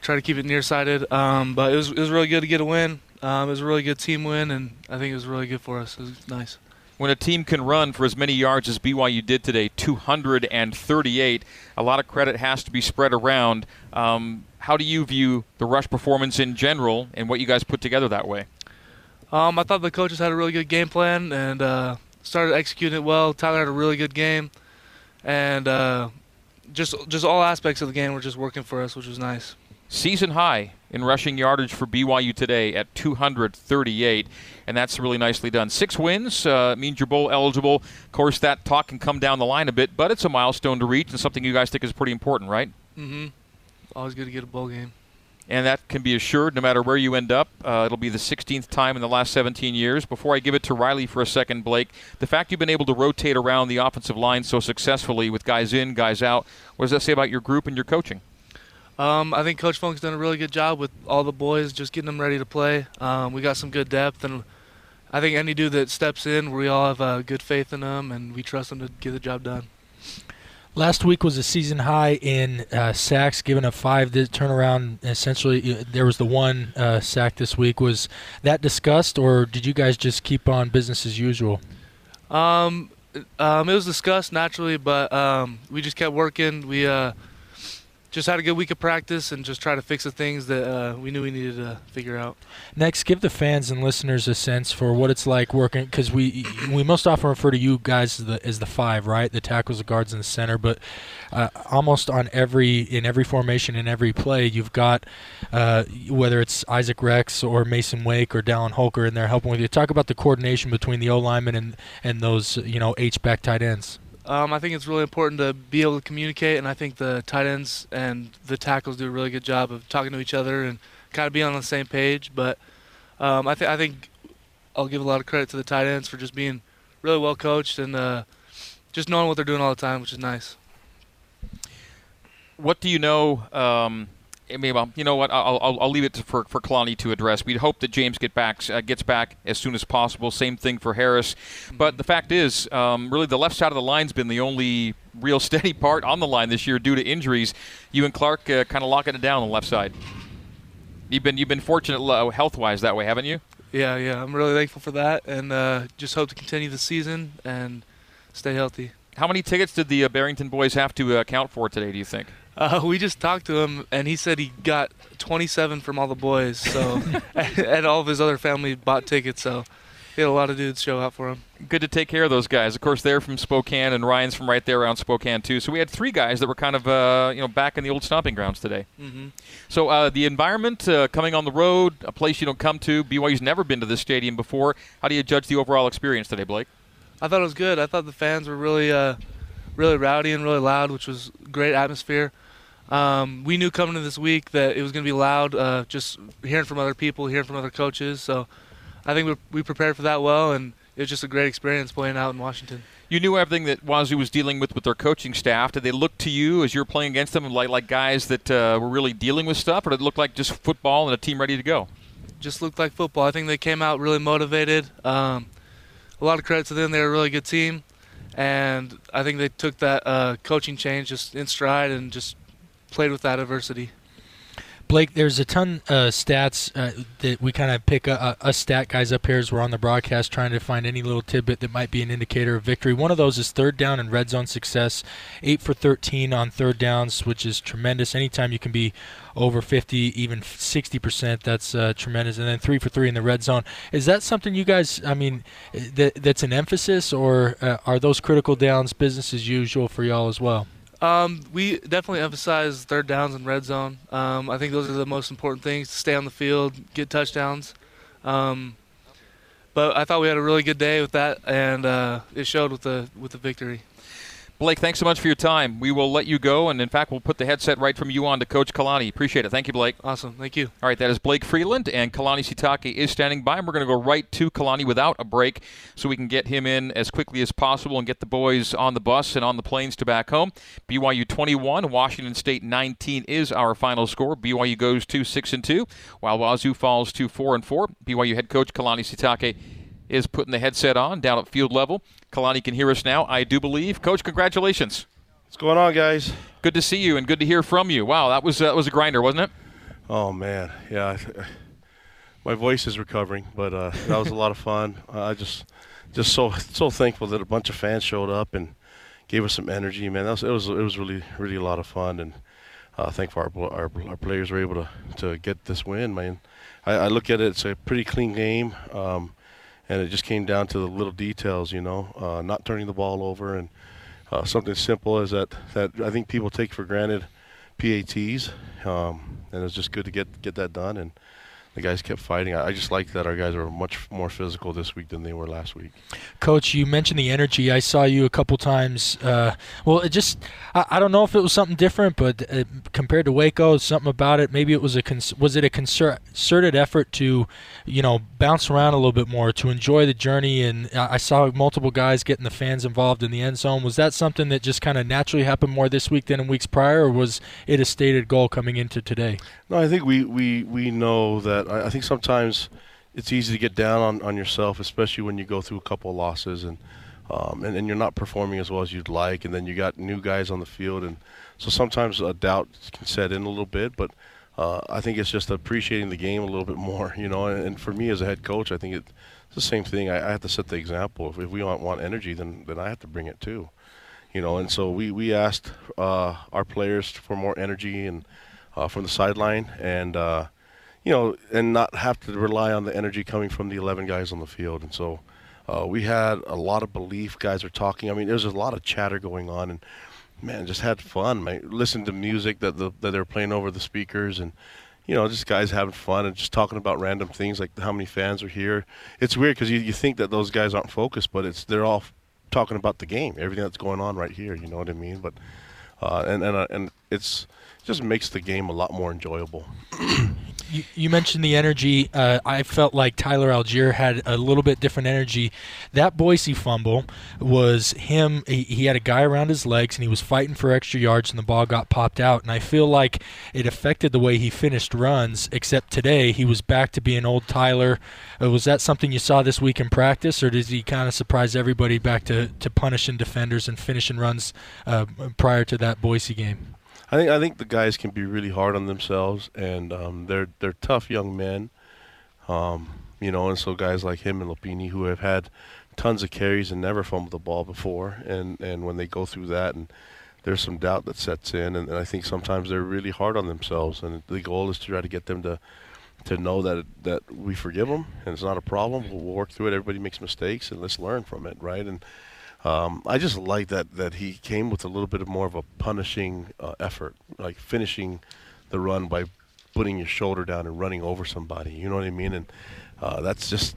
[SPEAKER 16] try to keep it nearsighted. Um, but it was it was really good to get a win. Um, it was a really good team win, and I think it was really good for us. It was nice.
[SPEAKER 3] When a team can run for as many yards as BYU did today, 238, a lot of credit has to be spread around. Um, how do you view the rush performance in general and what you guys put together that way?
[SPEAKER 16] Um, I thought the coaches had a really good game plan and uh, started executing it well. Tyler had a really good game, and uh, just just all aspects of the game were just working for us, which was nice.
[SPEAKER 3] Season high in rushing yardage for BYU today at 238, and that's really nicely done. Six wins uh, means you're bowl eligible. Of course, that talk can come down the line a bit, but it's a milestone to reach and something you guys think is pretty important, right?
[SPEAKER 16] Mm-hmm. Always good to get a bowl game.
[SPEAKER 3] And that can be assured no matter where you end up. Uh, it'll be the 16th time in the last 17 years. Before I give it to Riley for a second, Blake, the fact you've been able to rotate around the offensive line so successfully with guys in, guys out, what does that say about your group and your coaching?
[SPEAKER 16] Um, I think Coach Funk's done a really good job with all the boys, just getting them ready to play. Um, we got some good depth, and I think any dude that steps in, we all have uh, good faith in them, and we trust them to get the job done.
[SPEAKER 4] Last week was a season high in uh, sacks, given a five turnaround. Essentially, there was the one uh, sack this week. Was that discussed, or did you guys just keep on business as usual?
[SPEAKER 16] Um, um, it was discussed naturally, but um, we just kept working. We uh, just had a good week of practice and just try to fix the things that uh, we knew we needed to figure out.
[SPEAKER 4] Next, give the fans and listeners a sense for what it's like working because we we most often refer to you guys as the, as the five, right? The tackles, the guards, and the center. But uh, almost on every in every formation in every play, you've got uh, whether it's Isaac Rex or Masen Wake or Dallin Holker in there helping with you. Talk about the coordination between the O linemen and and those you know H back tight ends.
[SPEAKER 16] Um, I think it's really important to be able to communicate, and I think the tight ends and the tackles do a really good job of talking to each other and kind of being on the same page. But um, I, th- I think I'll give a lot of credit to the tight ends for just being really well coached and uh, just knowing what they're doing all the time, which is nice.
[SPEAKER 3] What do you know? Um, well, you know what? I'll, I'll, I'll leave it for for Kalani to address. We'd hope that James get back uh, gets back as soon as possible. Same thing for Harris. But the fact is, um, really, the left side of the line's been the only real [LAUGHS] steady part on the line this year due to injuries. You and Clark uh, kind of locking it down on the left side. You've been you've been fortunate uh, health wise that way, haven't you?
[SPEAKER 16] Yeah, yeah. I'm really thankful for that, and uh, just hope to continue the season and stay healthy.
[SPEAKER 3] How many tickets did the uh, Barrington boys have to account for today? Do you think?
[SPEAKER 16] Uh, we just talked to him, and he said he got 27 from all the boys. So, [LAUGHS] [LAUGHS] and all of his other family bought tickets. So, he had a lot of dudes show up for him.
[SPEAKER 3] Good to take care of those guys. Of course, they're from Spokane, and Ryan's from right there around Spokane too. So we had three guys that were kind of uh, you know back in the old stomping grounds today.
[SPEAKER 16] Mm-hmm.
[SPEAKER 3] So uh, the environment, uh, coming on the road, a place you don't come to. BYU's never been to this stadium before. How do you judge the overall experience today, Blake?
[SPEAKER 16] I thought it was good. I thought the fans were really, uh, really rowdy and really loud, which was great atmosphere. Um, we knew coming to this week that it was going to be loud, uh, just hearing from other people, hearing from other coaches. So I think we, we prepared for that well, and it was just a great experience playing out in Washington.
[SPEAKER 3] You knew everything that Wazoo was dealing with with their coaching staff. Did they look to you as you were playing against them like like guys that uh, were really dealing with stuff, or did it look like just football and a team ready to go?
[SPEAKER 16] Just looked like football. I think they came out really motivated. Um, a lot of credit to them. They're a really good team, and I think they took that uh, coaching change just in stride and just played with that adversity.
[SPEAKER 4] Blake, there's a ton of uh, stats uh, that we kind of pick a, a, stat guys up here as we're on the broadcast trying to find any little tidbit that might be an indicator of victory. One of those is third down and red zone success. Eight for 13 on third downs, which is tremendous. Anytime you can be over 50, even 60%, that's uh, tremendous. And then three for three in the red zone. Is that something you guys, I mean, that, that's an emphasis, or uh, are those critical downs business as usual for y'all as well?
[SPEAKER 16] Um, we definitely emphasize third downs and red zone. Um, I think those are the most important things to stay on the field, get touchdowns. Um, but I thought we had a really good day with that, and uh, it showed with the with the victory.
[SPEAKER 3] Blake, thanks so much for your time. We will let you go, and in fact, we'll put the headset right from you on to Coach Kalani. Appreciate it. Thank you, Blake.
[SPEAKER 16] Awesome. Thank you.
[SPEAKER 3] All right, that is Blake Freeland, and Kalani Sitake is standing by, and we're going to go right to Kalani without a break so we can get him in as quickly as possible and get the boys on the bus and on the planes to back home. BYU 21, Washington State 19 is our final score. BYU goes to 6 and 2, while Wazoo falls to 4 and 4. BYU head coach Kalani Sitake is putting the headset on down at field level. Kalani can hear us now, I do believe. Coach, congratulations.
[SPEAKER 5] What's going on, guys?
[SPEAKER 3] Good to see you and good to hear from you. Wow, that was uh, that was a grinder, wasn't it?
[SPEAKER 5] Oh man, yeah. My voice is recovering, but uh, that was a lot of fun. [LAUGHS] I just just so so thankful that a bunch of fans showed up and gave us some energy, man. That was, it was it was really really a lot of fun, and uh, thankful our, our, our players were able to to get this win, man. I, I look at it; it's a pretty clean game. Um, and it just came down to the little details, you know, uh, not turning the ball over and uh, something simple as that that I think people take for granted, PATs, um, and it's just good to get get that done. And the guys kept fighting. I, just like that our guys were much more physical this week than they were last week.
[SPEAKER 4] Coach, you mentioned the energy. I saw you a couple times. Uh, well, it just I, I, don't know if it was something different, but uh, compared to Waco, something about it. Maybe it was a cons- was it a concerted effort to, you know, bounce around a little bit more to enjoy the journey. And I saw multiple guys getting the fans involved in the end zone. Was that something that just kind of naturally happened more this week than in weeks prior, or was it a stated goal coming into today?
[SPEAKER 5] No, I think we we we know that I, I think sometimes it's easy to get down on, on yourself, especially when you go through a couple of losses and, um, and and you're not performing as well as you'd like, and then you got new guys on the field, and so sometimes a doubt can set in a little bit. But uh, I think it's just appreciating the game a little bit [LAUGHS] more, you know. And, and for me as a head coach, I think it's the same thing. I, I have to set the example. If, if we want, want energy, then then I have to bring it too, you know. And so we we asked uh, our players for more energy and uh, from the sideline, and uh, you know, and not have to rely on the energy coming from the 11 guys on the field. And so uh, we had a lot of belief. Guys are talking. I mean, there's a lot of chatter going on, and man, just had fun. Man. listened to music that the, that they're playing over the speakers, and you know, just guys having fun and just talking about random things like how many fans are here. It's weird because you, you think that those guys aren't focused, but it's they're all talking about the game, everything that's going on right here. You know what I mean? But uh, and and uh, and it's just makes the game a lot more enjoyable. [CLEARS THROAT]
[SPEAKER 4] you, you, mentioned the energy. Uh, I felt like Tyler Allgeier had a little bit different energy. That Boise fumble was him. He, he, had a guy around his legs and he was fighting for extra yards, and the ball got popped out. And I feel like it affected the way he finished runs. Except today, he was back to being old Tyler. Uh, was that something you saw this week in practice, or does he kind of surprise everybody back to, to punishing defenders and finishing runs uh, prior to that Boise game?
[SPEAKER 5] I think I think the guys can be really hard on themselves, and um, they're they're tough young men, um, you know. And so guys like him and Lopini, who have had tons of carries and never fumbled the ball before, and and when they go through that, and there's some doubt that sets in, and, and I think sometimes they're really hard on themselves, and the goal is to try to get them to to know that that we forgive them and it's not a problem. We'll work through it. Everybody makes mistakes, and let's learn from it, right? And um, I just like that that he came with a little bit of more of a punishing uh, effort, like finishing the run by putting your shoulder down and running over somebody. You know what I mean? And uh, that's just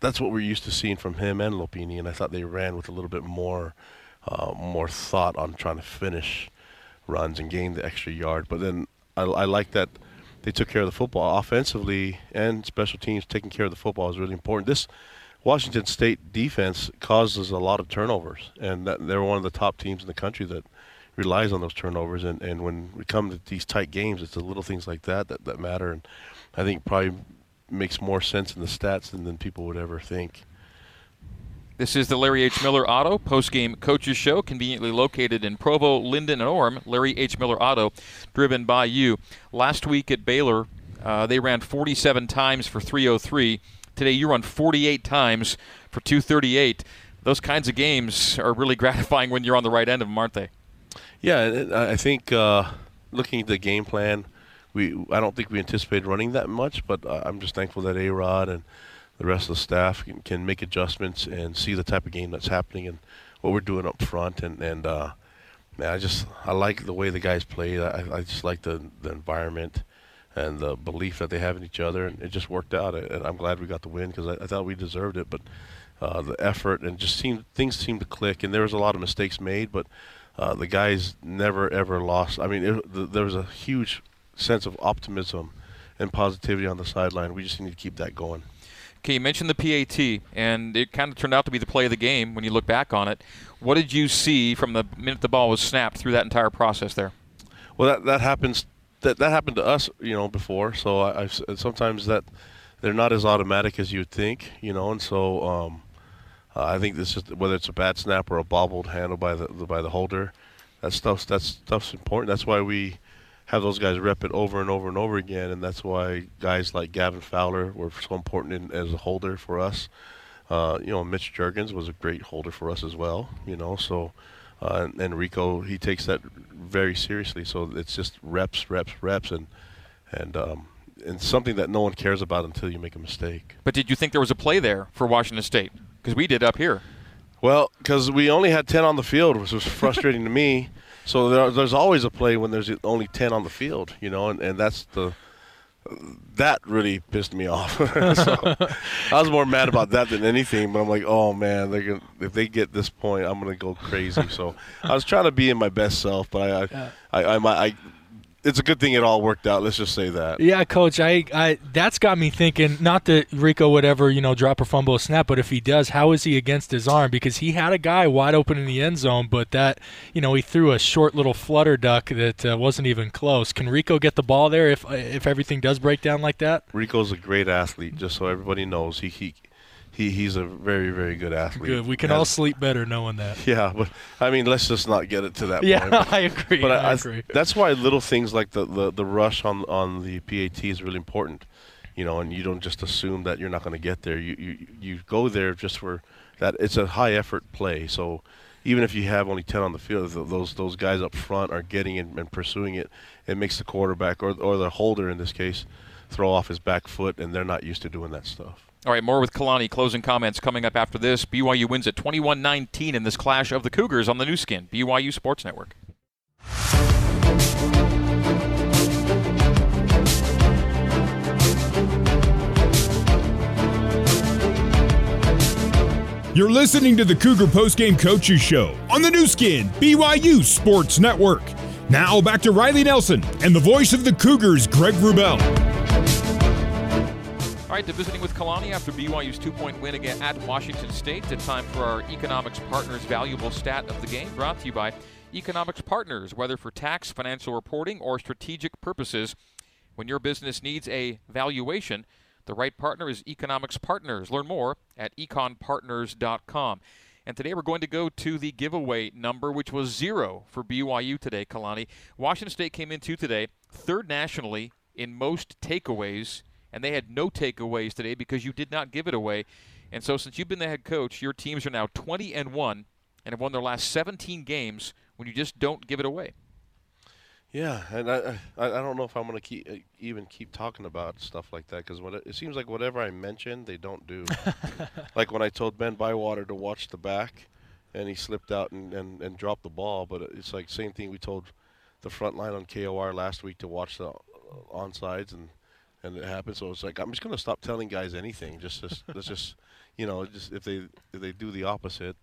[SPEAKER 5] that's what we're used to seeing from him and Lopini. And I thought they ran with a little bit more uh, more thought on trying to finish runs and gain the extra yard. But then I, I like that they took care of the football offensively and special teams taking care of the football is really important. This Washington State defense causes a lot of turnovers, and that, they're one of the top teams in the country that relies on those turnovers. And, and when we come to these tight games, it's the little things like that that, that matter. And I think probably makes more sense in the stats than, than people would ever think.
[SPEAKER 3] This is the Larry H. Miller Auto post-game coaches show, conveniently located in Provo, Lindon, and Orem. Larry H. Miller Auto, driven by you. Last week at Baylor, uh, they ran 47 times for 303. Today, you run 48 times for 238. Those kinds of games are really [LAUGHS] gratifying when you're on the right end of them, aren't they?
[SPEAKER 5] Yeah, I think uh, looking at the game plan, we I don't think we anticipated running that much, but uh, I'm just thankful that A Rod and the rest of the staff can, can, make adjustments and see the type of game that's happening and what we're doing up front. And and uh, man, I just I like the way the guys play. I, I just like the the environment and the belief that they have in each other, and it just worked out. And I'm glad we got the win because I, I, thought we deserved it, but uh, the effort and just seemed things seemed to click. And there was a lot of mistakes made, but uh, the guys never ever lost. I mean, it, the, there was a huge sense of optimism and positivity on the sideline. We just need to keep that going.
[SPEAKER 3] Okay, you mentioned the PAT, and it kind of turned out to be the play of the game when you look back on it. What did you see from the minute the ball was snapped through that entire process there?
[SPEAKER 5] Well, that that happens. That that happened to us, you know, before. So I, I've sometimes that they're not as automatic as you would think, you know, and so um, uh, I think this is whether it's a bad snap or a bobbled handle by the by the holder. That stuff that stuff's important. That's why we have those guys rep it over and over and over again, and that's why guys like Gavin Fowler were so important in, as a holder for us. Uh, you know, Mitch Juergens was a great holder for us as well. You know, so uh, and, and, Rico he takes that very seriously. So it's just reps, reps, reps, and and um, and something that no one cares about until you make a mistake.
[SPEAKER 3] But did you think there was a play there for Washington State? Because we did up here.
[SPEAKER 5] Well, because we only had ten on the field, which was frustrating to me. [LAUGHS] So there, there's always a play when there's only ten on the field, you know, and, and that's the that really pissed me off. [LAUGHS] so I was more mad about that than anything. But I'm like, oh man, they're gonna, if they get this point, I'm gonna go crazy. So I was trying to be in my best self, but I, I, yeah. I, I, I it's a good thing it all worked out. Let's just say that.
[SPEAKER 4] Yeah, coach. I, I that's got me thinking. Not that Rico would ever, you know, drop a fumble a snap, but if he does, how is he against his arm? Because he had a guy wide open in the end zone, but that, you know, he threw a short little flutter duck that uh, wasn't even close. Can Rico get the ball there if if everything does break down like that?
[SPEAKER 5] Rico's a great athlete. Just so everybody knows, he he he, he's a very very good athlete.
[SPEAKER 4] Good. We can all sleep better knowing that.
[SPEAKER 5] Yeah, but I mean, let's just not get it to that
[SPEAKER 4] yeah,
[SPEAKER 5] point. [LAUGHS]
[SPEAKER 4] I agree.
[SPEAKER 5] But
[SPEAKER 4] I,
[SPEAKER 5] I,
[SPEAKER 4] agree.
[SPEAKER 5] That's why little things like the, the, the rush on on the PAT is really important. You know, and you don't just assume that you're not going to get there. You, you you go there just for that. It's a high effort play. So even if you have only 10 on the field, those those guys up front are getting it and pursuing it. It makes the quarterback or or the holder in this case throw off his back foot, and they're not used to doing that stuff.
[SPEAKER 3] All right, more with Kalani. Closing comments coming up after this. BYU wins at 21 19 in this clash of the Cougars on the Nu Skin, BYU Sports Network.
[SPEAKER 1] You're listening to the Cougar Postgame Coaches Show on the Nu Skin, BYU Sports Network. Now back to Riley Nelson and the voice of the Cougars, Greg Wrubell.
[SPEAKER 3] All right, to visiting with Kalani after BYU's two-point win again at Washington State. It's time for our Economics Partners valuable stat of the game, brought to you by Economics Partners. Whether for tax, financial reporting, or strategic purposes, when your business needs a valuation, the right partner is Economics Partners. Learn more at econpartners.com. And today we're going to go to the giveaway number, which was zero for BYU today, Kalani. Washington State came in into today third nationally in most takeaways and they had no takeaways today because you did not give it away. And so, since you've been the head coach, your teams are now 20 and one, and have won their last 17 games when you just don't give it away.
[SPEAKER 5] Yeah, and I I, I don't know if I'm going to keep uh, even keep talking about stuff like that because it, it seems like whatever I mention they don't do. [LAUGHS] like when I told Ben Bywater to watch the back, and he slipped out and, and, and dropped the ball, but it's like same thing we told the front line on KOR last week to watch the uh, onsides and and it happened. So it's like I'm just gonna stop telling guys anything. Just, just [LAUGHS] let's just, you know, just if they if they do the opposite.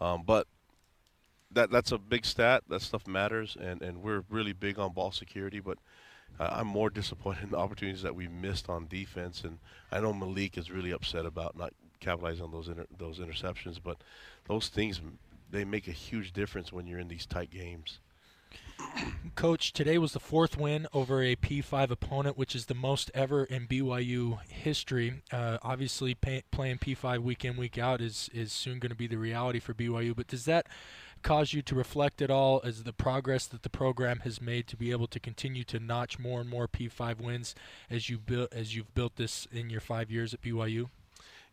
[SPEAKER 5] Um, but that that's a big stat. That stuff matters, and and we're really big on ball security. But uh, I'm more [LAUGHS] disappointed in the opportunities that we missed on defense, and I know Malik is really upset about not capitalizing on those inter- those interceptions. But those things they make a huge difference when you're in these tight games.
[SPEAKER 4] Coach, today was the fourth win over a P5 opponent, which is the most ever in BYU history. Uh, obviously, pay, playing P5 week in, week out is, is soon going to be the reality for BYU. But does that cause you to reflect at all as the progress that the program has made to be able to continue to notch more and more P5 wins as you built as you've built this in your five years at BYU?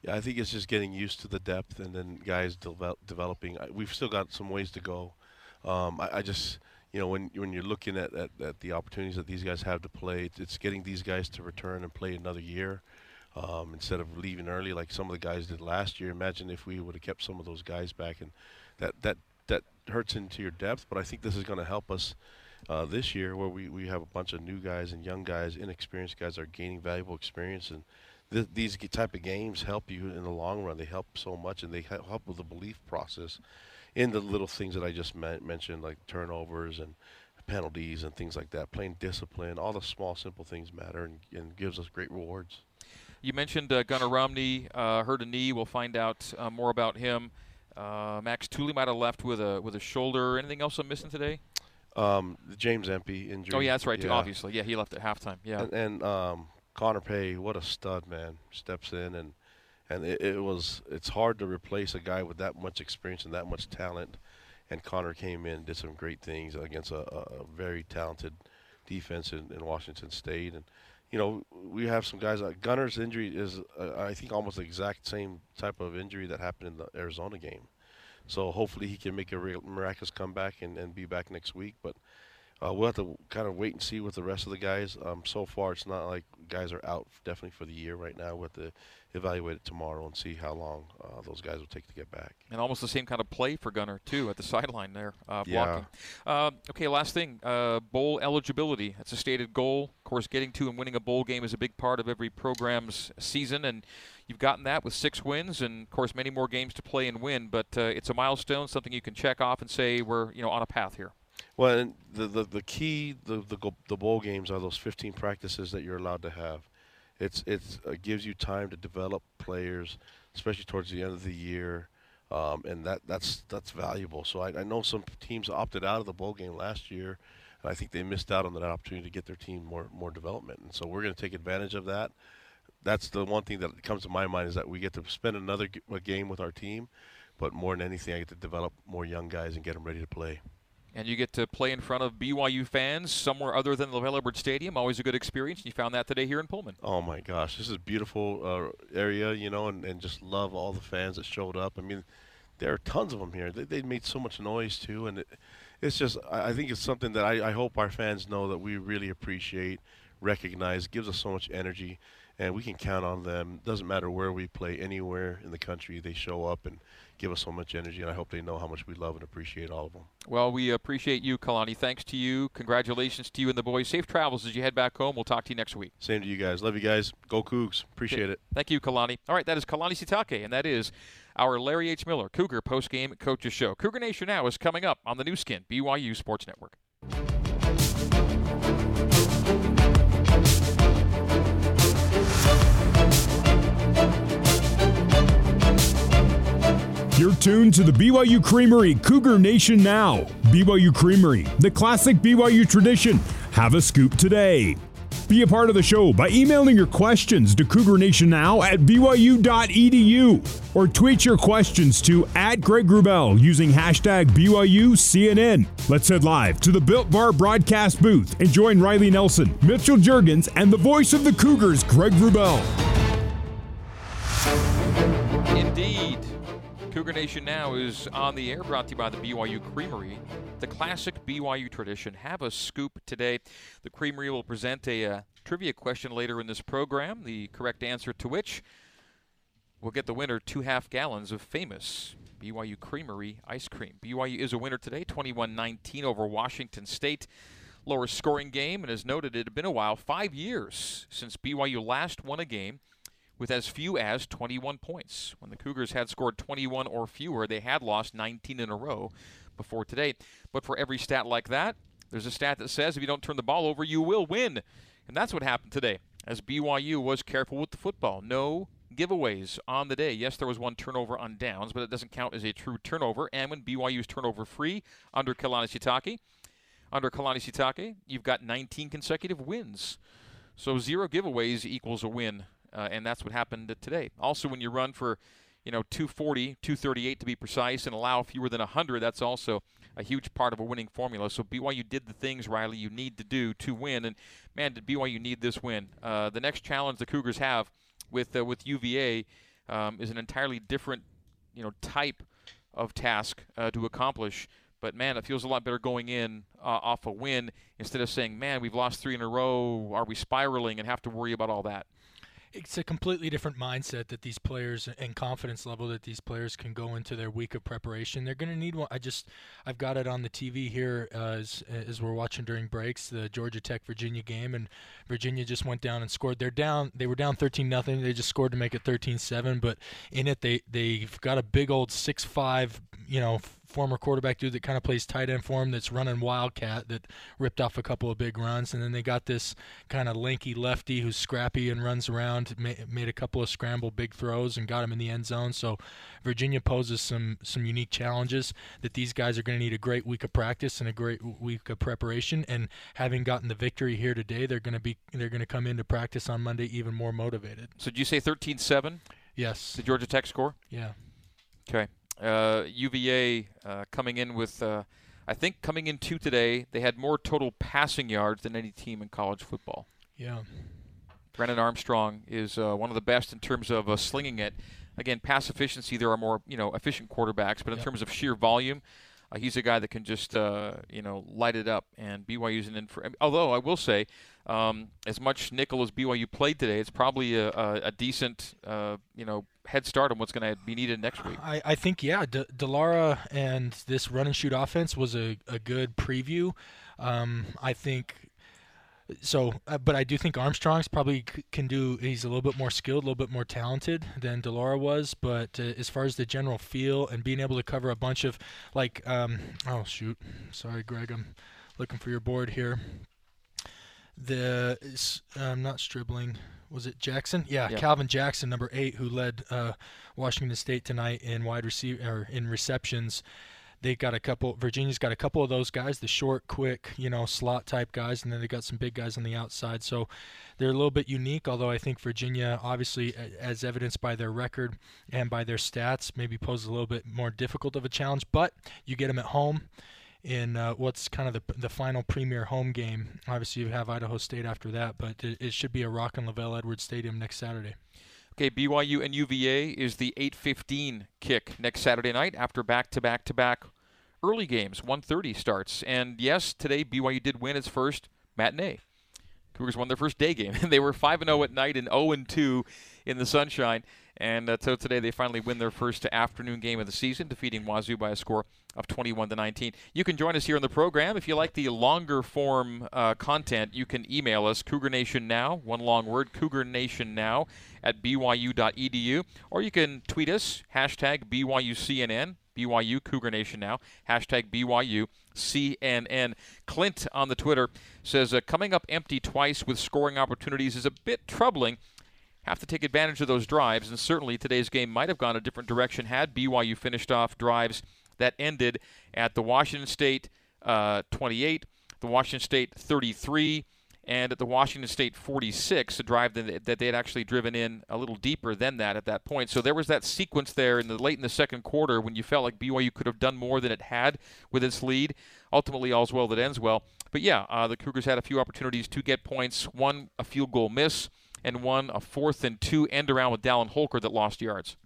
[SPEAKER 5] Yeah, I think it's just getting used to the depth and then guys develop, developing. We've still got some ways to go. Um, I, I, just, you know, when when you're looking at, at, at, the opportunities that these guys have to play, it's getting these guys to return and play another year um, instead of leaving early like some of the guys did last year. Imagine if we would have kept some of those guys back, and that that that hurts into your depth. But I think this is going to help us. Uh, this year, where we, we have a bunch of new guys and young guys, inexperienced guys, are gaining valuable experience, and th- these type of games help you in the long run. They help so much, and they help with the belief process in the little things that I just mentioned, like turnovers and penalties and things like that. Playing discipline, all the small, simple things matter, and, and gives us great rewards.
[SPEAKER 3] You mentioned uh, Gunnar Romney uh, hurt a knee. We'll find out uh, more about him. Uh, Max Tooley might have left with a with a shoulder. Anything else I'm missing today?
[SPEAKER 5] Um, the James Empey injury.
[SPEAKER 3] Oh yeah, that's right. Yeah. Too, obviously, yeah, he left at halftime. Yeah,
[SPEAKER 5] and, and um, Connor Pay, what a stud, man! Steps in and and it, it, was it's hard to replace a guy with that much experience and that much talent. And Connor came in, did some great things against a, a very talented defense in, in, Washington State. And you know we have some guys. Uh, Gunnar's injury is uh, I think almost the exact same type of injury that happened in the Arizona game. So hopefully he can make a miraculous comeback and, and be back next week. But uh, we'll have to kind of wait and see with the rest of the guys. Um, so far, it's not like guys are out definitely for the year right now. We'll have to evaluate it tomorrow and see how long uh, those guys will take to get back.
[SPEAKER 3] And almost the same kind of play for Gunnar, too, at the [LAUGHS] sideline there, uh, blocking. Yeah. Uh, okay, last thing uh, bowl eligibility. That's a stated goal. Of course, getting to and winning a bowl game is a big part of every program's season. And you've gotten that with six wins and, of course, many more games to play and win. But uh, it's a milestone, something you can check off and say we're you know on a path here.
[SPEAKER 5] Well, the, the, the key, the, the, the bowl games are those 15 practices that you're allowed to have. It's it's it gives you time to develop players, especially towards the end of the year, um, and that that's that's valuable. So I, I know some teams opted out of the bowl game last year, and I think they missed out on that opportunity to get their team more more development. And so we're going to take advantage of that. That's the one thing that comes to my mind is that we get to spend another game with our team, but more than anything, I get to develop more young guys and get them ready to play
[SPEAKER 3] and you get to play in front of BYU fans somewhere other than LaVell Edwards Stadium. Always a good experience. You found that today here in Pullman.
[SPEAKER 5] Oh my gosh, this is a beautiful uh, area, you know, and, and just love all the fans that showed up. I mean, there are tons of them here. They, they made so much noise too, and it, it's just I think it's something that I, I hope our fans know that we really appreciate, recognize, gives us so much energy and we can count on them. Doesn't matter where we play, anywhere in the country, they show up and give us so much energy, and I hope they know how much we love and appreciate all of them.
[SPEAKER 3] Well, we appreciate you, Kalani. Thanks to you. Congratulations to you and the boys. Safe travels as you head back home. We'll talk to you next week.
[SPEAKER 5] Same to you guys. Love you guys. Go Cougs. Appreciate it.
[SPEAKER 3] Thank you, Kalani. All right, that is Kalani Sitake, and that is our Larry H. Miller Cougar postgame coaches show. Cougar Nation now is coming up on the Nu Skin BYU Sports Network.
[SPEAKER 1] You're tuned to the BYU Creamery Cougar Nation now. BYU Creamery, the classic BYU tradition. Have a scoop today. Be a part of the show by emailing your questions to Cougar Nation now at BYU.edu or tweet your questions to at Greg Wrubell using hashtag BYUCNN. Let's head live to the Built Bar broadcast booth and join Riley Nelson, Mitchell Juergens, and the voice of the Cougars, Greg Wrubell.
[SPEAKER 3] Indeed. Cougar Nation Now is on the air, brought to you by the BYU Creamery. The classic BYU tradition. Have a scoop today. The Creamery will present a uh, trivia question later in this program, the correct answer to which will get the winner two half gallons of famous BYU Creamery ice cream. BYU is a winner today, 21 19 over Washington State. Lower scoring game, and as noted, it had been a while, five years since BYU last won a game with as few as 21 points. When the Cougars had scored 21 or fewer, they had lost 19 in a row before today. But for every stat like that, there's a stat that says if you don't turn the ball over, you will win. And that's what happened today, as BYU was careful with the football. No giveaways on the day. Yes, there was one turnover on downs, but it doesn't count as a true turnover. And when BYU's turnover free under Kalani Sitake, under Kalani Sitake, you've got 19 consecutive wins. So zero giveaways equals a win, uh, and that's what happened today. Also, when you run for, you know, 240, 238 to be precise, and allow fewer than 100, that's also a huge part of a winning formula. So BYU did the things, Riley, you need to do to win, and man, did BYU need this win. Uh, the next challenge the Cougars have with uh, with UVA um, is an entirely different, you know, type of task uh, to accomplish. But man, it feels a lot better going in uh, off a win instead of saying, "Man, we've lost three in a row. Are we spiraling?" and have to worry about all that
[SPEAKER 4] it's a completely different mindset that these players and confidence level that these players can go into their week of preparation. They're going to need one. I just I've got it on the TV here uh, as as we're watching during breaks the Georgia Tech Virginia game and Virginia just went down and scored. They're down. They were down 13 nothing. They just scored to make it 13-7. But in it they they've got a big old six five you know former quarterback dude that kind of plays tight end for him that's running wildcat that ripped off a couple of big runs. And then they got this kind of lanky lefty who's scrappy and runs around made a couple of scramble big throws and got him in the end zone. So Virginia poses some some unique challenges that these guys are going to need a great week of practice and a great week of preparation. And having gotten the victory here today they're going to be they're going to come into practice on Monday even more motivated.
[SPEAKER 3] So did you say 13-7
[SPEAKER 4] yes.
[SPEAKER 3] The Georgia Tech score?
[SPEAKER 4] Yeah.
[SPEAKER 3] Okay UVA uh, coming in with, uh, I think coming in two today, they had more total passing yards than any team in college football.
[SPEAKER 4] Yeah.
[SPEAKER 3] Brennan Armstrong is uh, one of the best in terms of uh, slinging it. Again, pass efficiency, there are more you know efficient quarterbacks, but in yep. terms of sheer volume, uh, he's a guy that can just uh, you know light it up. And BYU's in for. Although I will say, um, as much nickel as BYU played today, it's probably a, a, a decent uh, you know head start on what's going to be needed next week.
[SPEAKER 4] I, I think yeah, De- Delara and this run and shoot offense was a, a good preview. Um, I think so, uh, but I do think Armstrong's probably c- can do. He's a little bit more skilled, a little bit more talented than de Laura was. But uh, as far as the general feel and being able to cover a bunch of like, um, oh shoot, sorry, Greg, I'm looking for your board here. The I'm not stribbling. Was it Jackson? Yeah, yeah, Calvin Jackson, number eight, who led uh, Washington State tonight in wide receiver or in receptions they got a couple. Virginia's got a couple of those guys, the short, quick, you know, slot type guys, and then they got some big guys on the outside. So they're a little bit unique. Although I think Virginia, obviously, as evidenced by their record and by their stats, maybe poses a little bit more difficult of a challenge. But you get them at home in uh, what's kind of the the final premier home game. Obviously, you have Idaho State after that, but it, it should be a rockin' LaVell Edwards Stadium next Saturday.
[SPEAKER 3] Okay, BYU and UVA is the 8:15 kick next Saturday night after back-to-back-to-back early games. 1:30 starts, and yes, today BYU did win its first matinee. Cougars won their first day game. [LAUGHS] they were 5 0 at night and 0 2 in the sunshine. And uh, so today they finally win their first afternoon game of the season, defeating Wazoo by a score of 21 to 19. You can join us here on the program. If you like the longer form uh, content, you can email us, Cougar Nation Now, one long word, Cougar Nation Now at byu.edu, or you can tweet us, hashtag BYUCNN, BYU Cougar Nation Now, hashtag BYU CNN. Clint on the Twitter says, uh, coming up empty twice with scoring opportunities is a bit troubling. Have to take advantage of those drives, and certainly today's game might have gone a different direction had BYU finished off drives that ended at the Washington State uh, 28, the Washington State 33, and at the Washington State 46, a drive that, they had actually driven in a little deeper than that at that point. So there was that sequence there in the late in the second quarter when you felt like BYU could have done more than it had with its lead. Ultimately, all's well that ends well. But yeah, uh, the Cougars had a few opportunities to get points. One, a field goal miss and one a fourth and two end around with Dallin Holker that lost yards.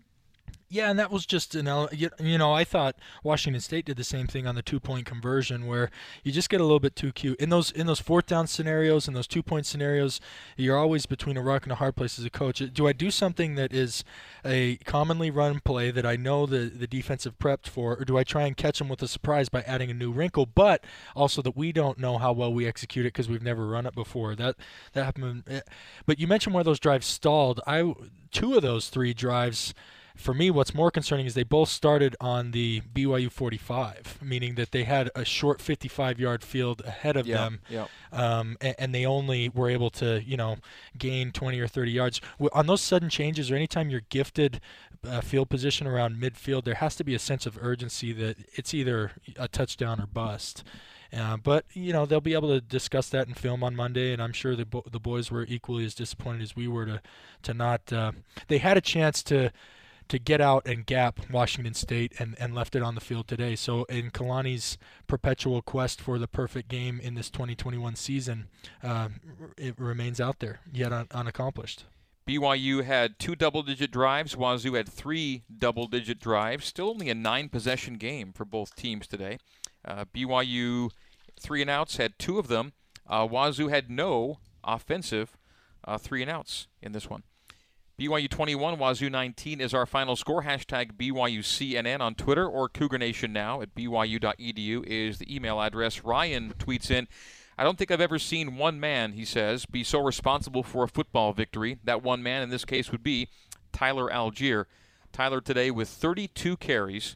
[SPEAKER 4] Yeah, and that was just an you know I thought Washington State did the same thing on the two point conversion where you just get a little bit too cute in those in those fourth down scenarios and those two point scenarios. You're always between a rock and a hard place as a coach. Do I do something that is a commonly run play that I know the the defensive prepped for, or do I try and catch them with a surprise by adding a new wrinkle, but also that we don't know how well we execute it because we've never run it before. That that happened. Eh, but you mentioned where those drives stalled. I two of those three drives for me, what's more concerning is they both started on the BYU 45, meaning that they had a short 55 yard field ahead of
[SPEAKER 3] yeah,
[SPEAKER 4] them,
[SPEAKER 3] yeah.
[SPEAKER 4] Um, and, and, they only were able to, you know, gain 20 or 30 yards. On those sudden changes, or anytime you're gifted uh, field position around midfield, there has to be a sense of urgency that it's either a touchdown or bust. Uh, but you know they'll be able to discuss that in film on Monday, and I'm sure the bo- the boys were equally as disappointed as we were to to not. Uh, they had a chance to to get out and gap Washington State and, and left it on the field today. So in Kalani's perpetual quest for the perfect game in this 2021 season, uh, it remains out there yet un- unaccomplished.
[SPEAKER 3] BYU had two double digit drives. Wazoo had three double digit drives. Still only a nine possession game for both teams today. Uh, BYU three and outs had two of them. Uh, Wazoo had no offensive uh, three and outs in this one. BYU 21, Wazoo 19 is our final score. Hashtag BYUCNN on Twitter or Cougar Nation now at BYU.edu is the email address. Ryan tweets in, I don't think I've ever seen one man, he says, be so responsible for a football victory. That one man in this case would be Tyler Allgeier. Tyler today with 32 carries,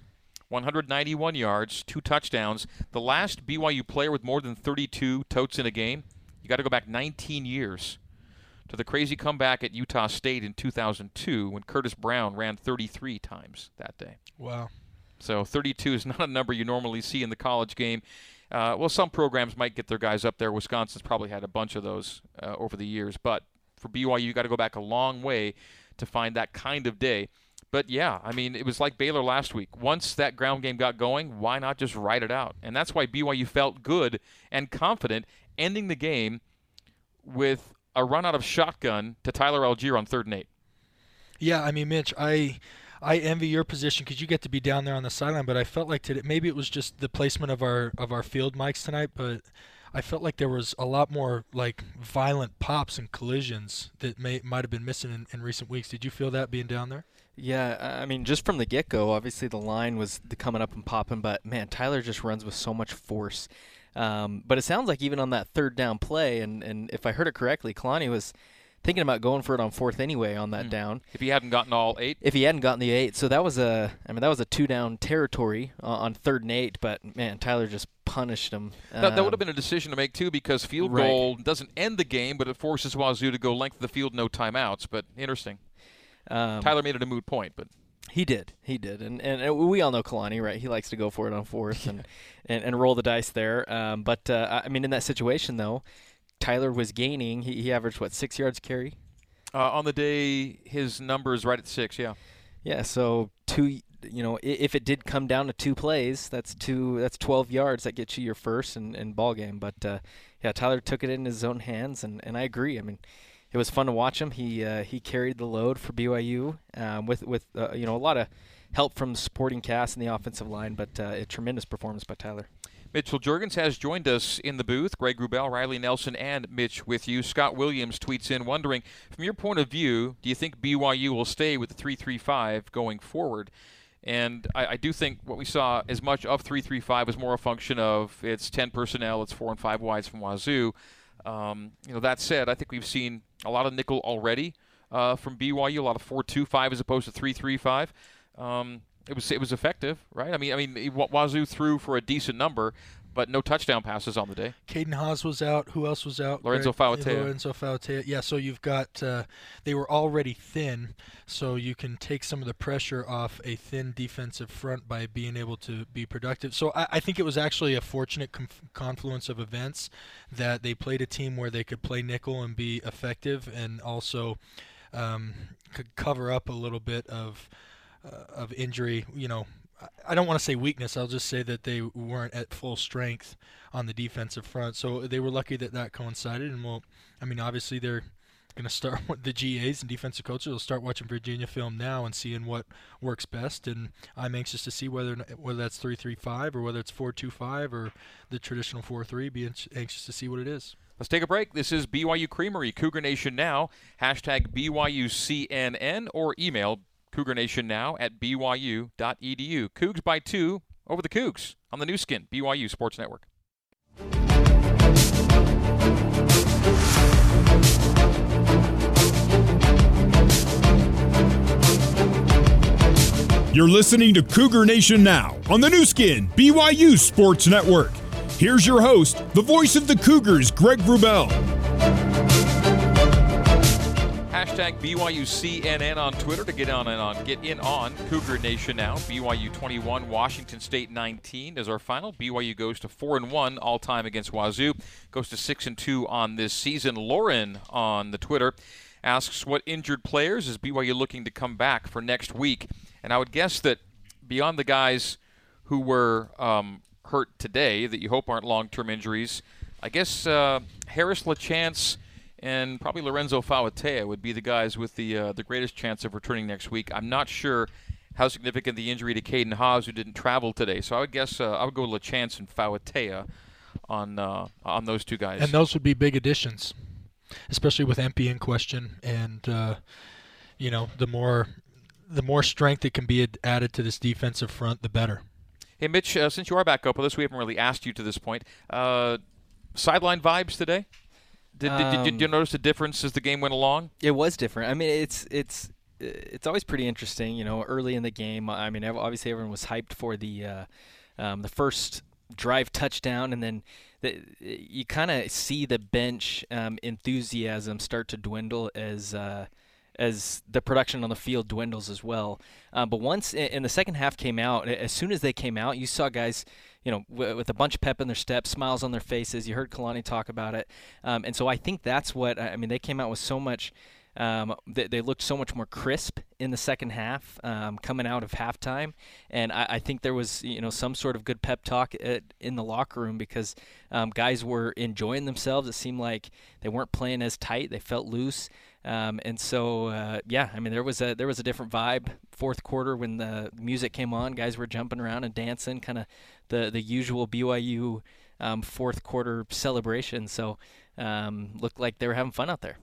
[SPEAKER 3] 191 yards, two touchdowns. The last BYU player with more than 32 totes in a game, you got to go back 19 years to the crazy comeback at Utah State in 2002 when Curtis Brown ran 33 times that day.
[SPEAKER 4] Wow.
[SPEAKER 3] So 32 is [LAUGHS] not a number you normally see in the college game. Uh, well, some programs might get their guys up there. Wisconsin's probably had a bunch of those uh, over the years, but for BYU, you got to go back a long way to find that kind of day. But yeah, I mean, it was like Baylor last week. Once that ground game got going, why not just ride it out? And that's why BYU felt good and confident ending the game with a run out of shotgun to Tyler Allgeier on third and eight.
[SPEAKER 4] Yeah, I mean, Mitch, I I envy your position because you get to be down there on the sideline. But I felt like today, maybe it was just the placement of our of our field mics tonight, but I felt like there was a lot more like violent pops and collisions that may might have been missing in, in recent weeks. Did you feel that being down there?
[SPEAKER 17] Yeah, I mean, just from the get go, obviously the line was coming up and popping, but man, Tyler just runs with so much force. Um, but it sounds like even on that third down play, and, and if I heard it correctly, Kalani was thinking about going for it on fourth anyway on that mm. down.
[SPEAKER 3] If he hadn't gotten all eight.
[SPEAKER 17] If he hadn't gotten the eight, so that was a, I mean, that was a two down territory uh, on third and eight. But man, Tyler just punished him.
[SPEAKER 3] Um, that, that would have been a decision to make too, because field right. goal doesn't end the game, but it forces Wazoo to go length of the field, no timeouts. But interesting. Um, Tyler made it a moot point, but
[SPEAKER 17] he did, he did, and and we all know Kalani, right? He likes to go for it on fourth and, and, and roll the dice there. Um, but uh, I mean, in that situation though, Tyler was gaining. He, he averaged what six yards carry.
[SPEAKER 3] Uh, on the day, his number is right at six. Yeah.
[SPEAKER 17] Yeah. So two. You know, if it did come down to two plays, that's two. That's 12 yards. That gets you your first and, and ball game. But uh, yeah, Tyler took it in his own hands, and, and I agree. I mean, it was fun to watch him. He uh, he carried the load for BYU um, with with uh, you know a lot of help from the supporting cast and the offensive line, but uh, a tremendous performance by Tyler.
[SPEAKER 3] Mitchell Juergens has joined us in the booth. Greg Wrubell, Riley Nelson, and Mitch with you. Scott Williams tweets in wondering, from your point of view, do you think BYU will stay with the 335 going forward? And I, I, do think what we saw as much of 335 was more a function of it's 10 personnel, it's four and five wides from Wazoo. Um, you know, that said, I think we've seen a lot of nickel already uh, from BYU, a lot of four-two-five as opposed to three-three-five. Um, it was it was effective, right? I mean, I mean, Wazoo threw for a decent number, but no touchdown passes on the day.
[SPEAKER 4] Caden Haws was out. Who else was out?
[SPEAKER 3] Lorenzo Fauatea.
[SPEAKER 4] Lorenzo Fauatea. Yeah, so you've got uh, they were already thin, so you can take some of the pressure off a thin defensive front by being able to be productive. So I, I think it was actually a fortunate conf- confluence of events that they played a team where they could play nickel and be effective, and also um, could cover up a little bit of. Uh, of injury, you know, I don't want to say weakness. I'll just say that they weren't at full strength on the defensive front. So they were lucky that that coincided. And well, I mean, obviously they're going to start [LAUGHS] with the GAs and defensive coaches will start watching Virginia film now and seeing what works best. And I'm anxious to see whether whether that's three three five or whether it's four two five or the traditional four three. Be anxious to see what it is.
[SPEAKER 3] Let's take a break. This is BYU Creamery, Cougar Nation Now. Hashtag BYUCNN or email Cougar Nation now at byu.edu. Cougs by two over the Cougs on the Nu Skin, BYU Sports Network.
[SPEAKER 1] You're listening to Cougar Nation now on the Nu Skin, BYU Sports Network. Here's your host, the voice of the Cougars, Greg Wrubell.
[SPEAKER 3] Hashtag BYUCNN on Twitter to get on and on get in on Cougar Nation now. BYU 21, Washington State 19 is our final. BYU goes to four and one all time against Wazoo, goes to six and two on this season. Lauren on the Twitter asks, "What injured players is BYU looking to come back for next week?" And I would guess that beyond the guys who were um, hurt today, that you hope aren't long-term injuries, I guess uh, Harris LaChance and probably Lorenzo Fauatea would be the guys with the uh, the greatest chance of returning next week. I'm not sure how significant the injury to Caden Haws, who didn't travel today. So I would guess uh, I would go LaChance and Fauatea on uh, on those two guys.
[SPEAKER 4] And those would be big additions, especially with Empey in question, and uh, you know the more the more strength that can be added to this defensive front, the better.
[SPEAKER 3] Hey, Mitch, uh, since you are back up with us, we haven't really asked you to this point. Uh, sideline vibes today? Did, did, did, did, you um, notice a difference as the game went along?
[SPEAKER 17] It was different. I mean, it's it's it's always pretty interesting. You know, early in the game, I mean, obviously everyone was hyped for the uh, um, the first drive touchdown, and then the, you kind of see the bench um, enthusiasm start to dwindle as. Uh, as the production on the field dwindles as well, uh, but once in the second half came out, as soon as they came out, you saw guys you know, w- with a bunch of pep in their step, smiles on their faces. You heard Kalani talk about it, um, and so I think that's what I mean. They came out with so much. Um, they, they, looked so much more crisp in the second half, um, coming out of halftime, and I, I, think there was you know some sort of good pep talk at, in the locker room because um, guys were enjoying themselves. It seemed like they weren't playing as tight; they felt loose. Um, and so, uh, yeah, I mean, there was a there was a different vibe fourth quarter when the music came on. Guys were jumping around and dancing, kind of the the usual BYU um, fourth quarter celebration. So, um, looked like they were having fun out there.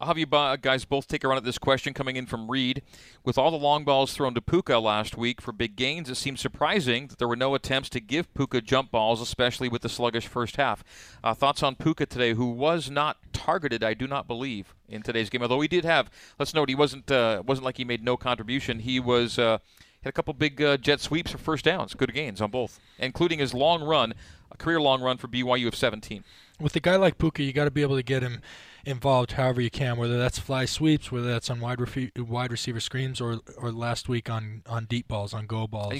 [SPEAKER 3] I'll have you guys both take a run at this question coming in from Reed. With all the long balls thrown to Puka last week for big gains, it seems surprising that there were no attempts to give Puka jump balls, especially with the sluggish first half. Uh, thoughts on Puka today, who was not targeted, I do not believe, in today's game. Although he did have, let's note, he wasn't uh, wasn't like he made no contribution. He was uh, had a couple big uh, jet sweeps for first downs, good gains on both, including his long run, a career long run for BYU of 17.
[SPEAKER 4] With a guy like Puka, you got to be able to get him involved however you can, whether that's fly sweeps, whether that's on wide refi- wide receiver screens, or or last week on, on deep balls, on go balls.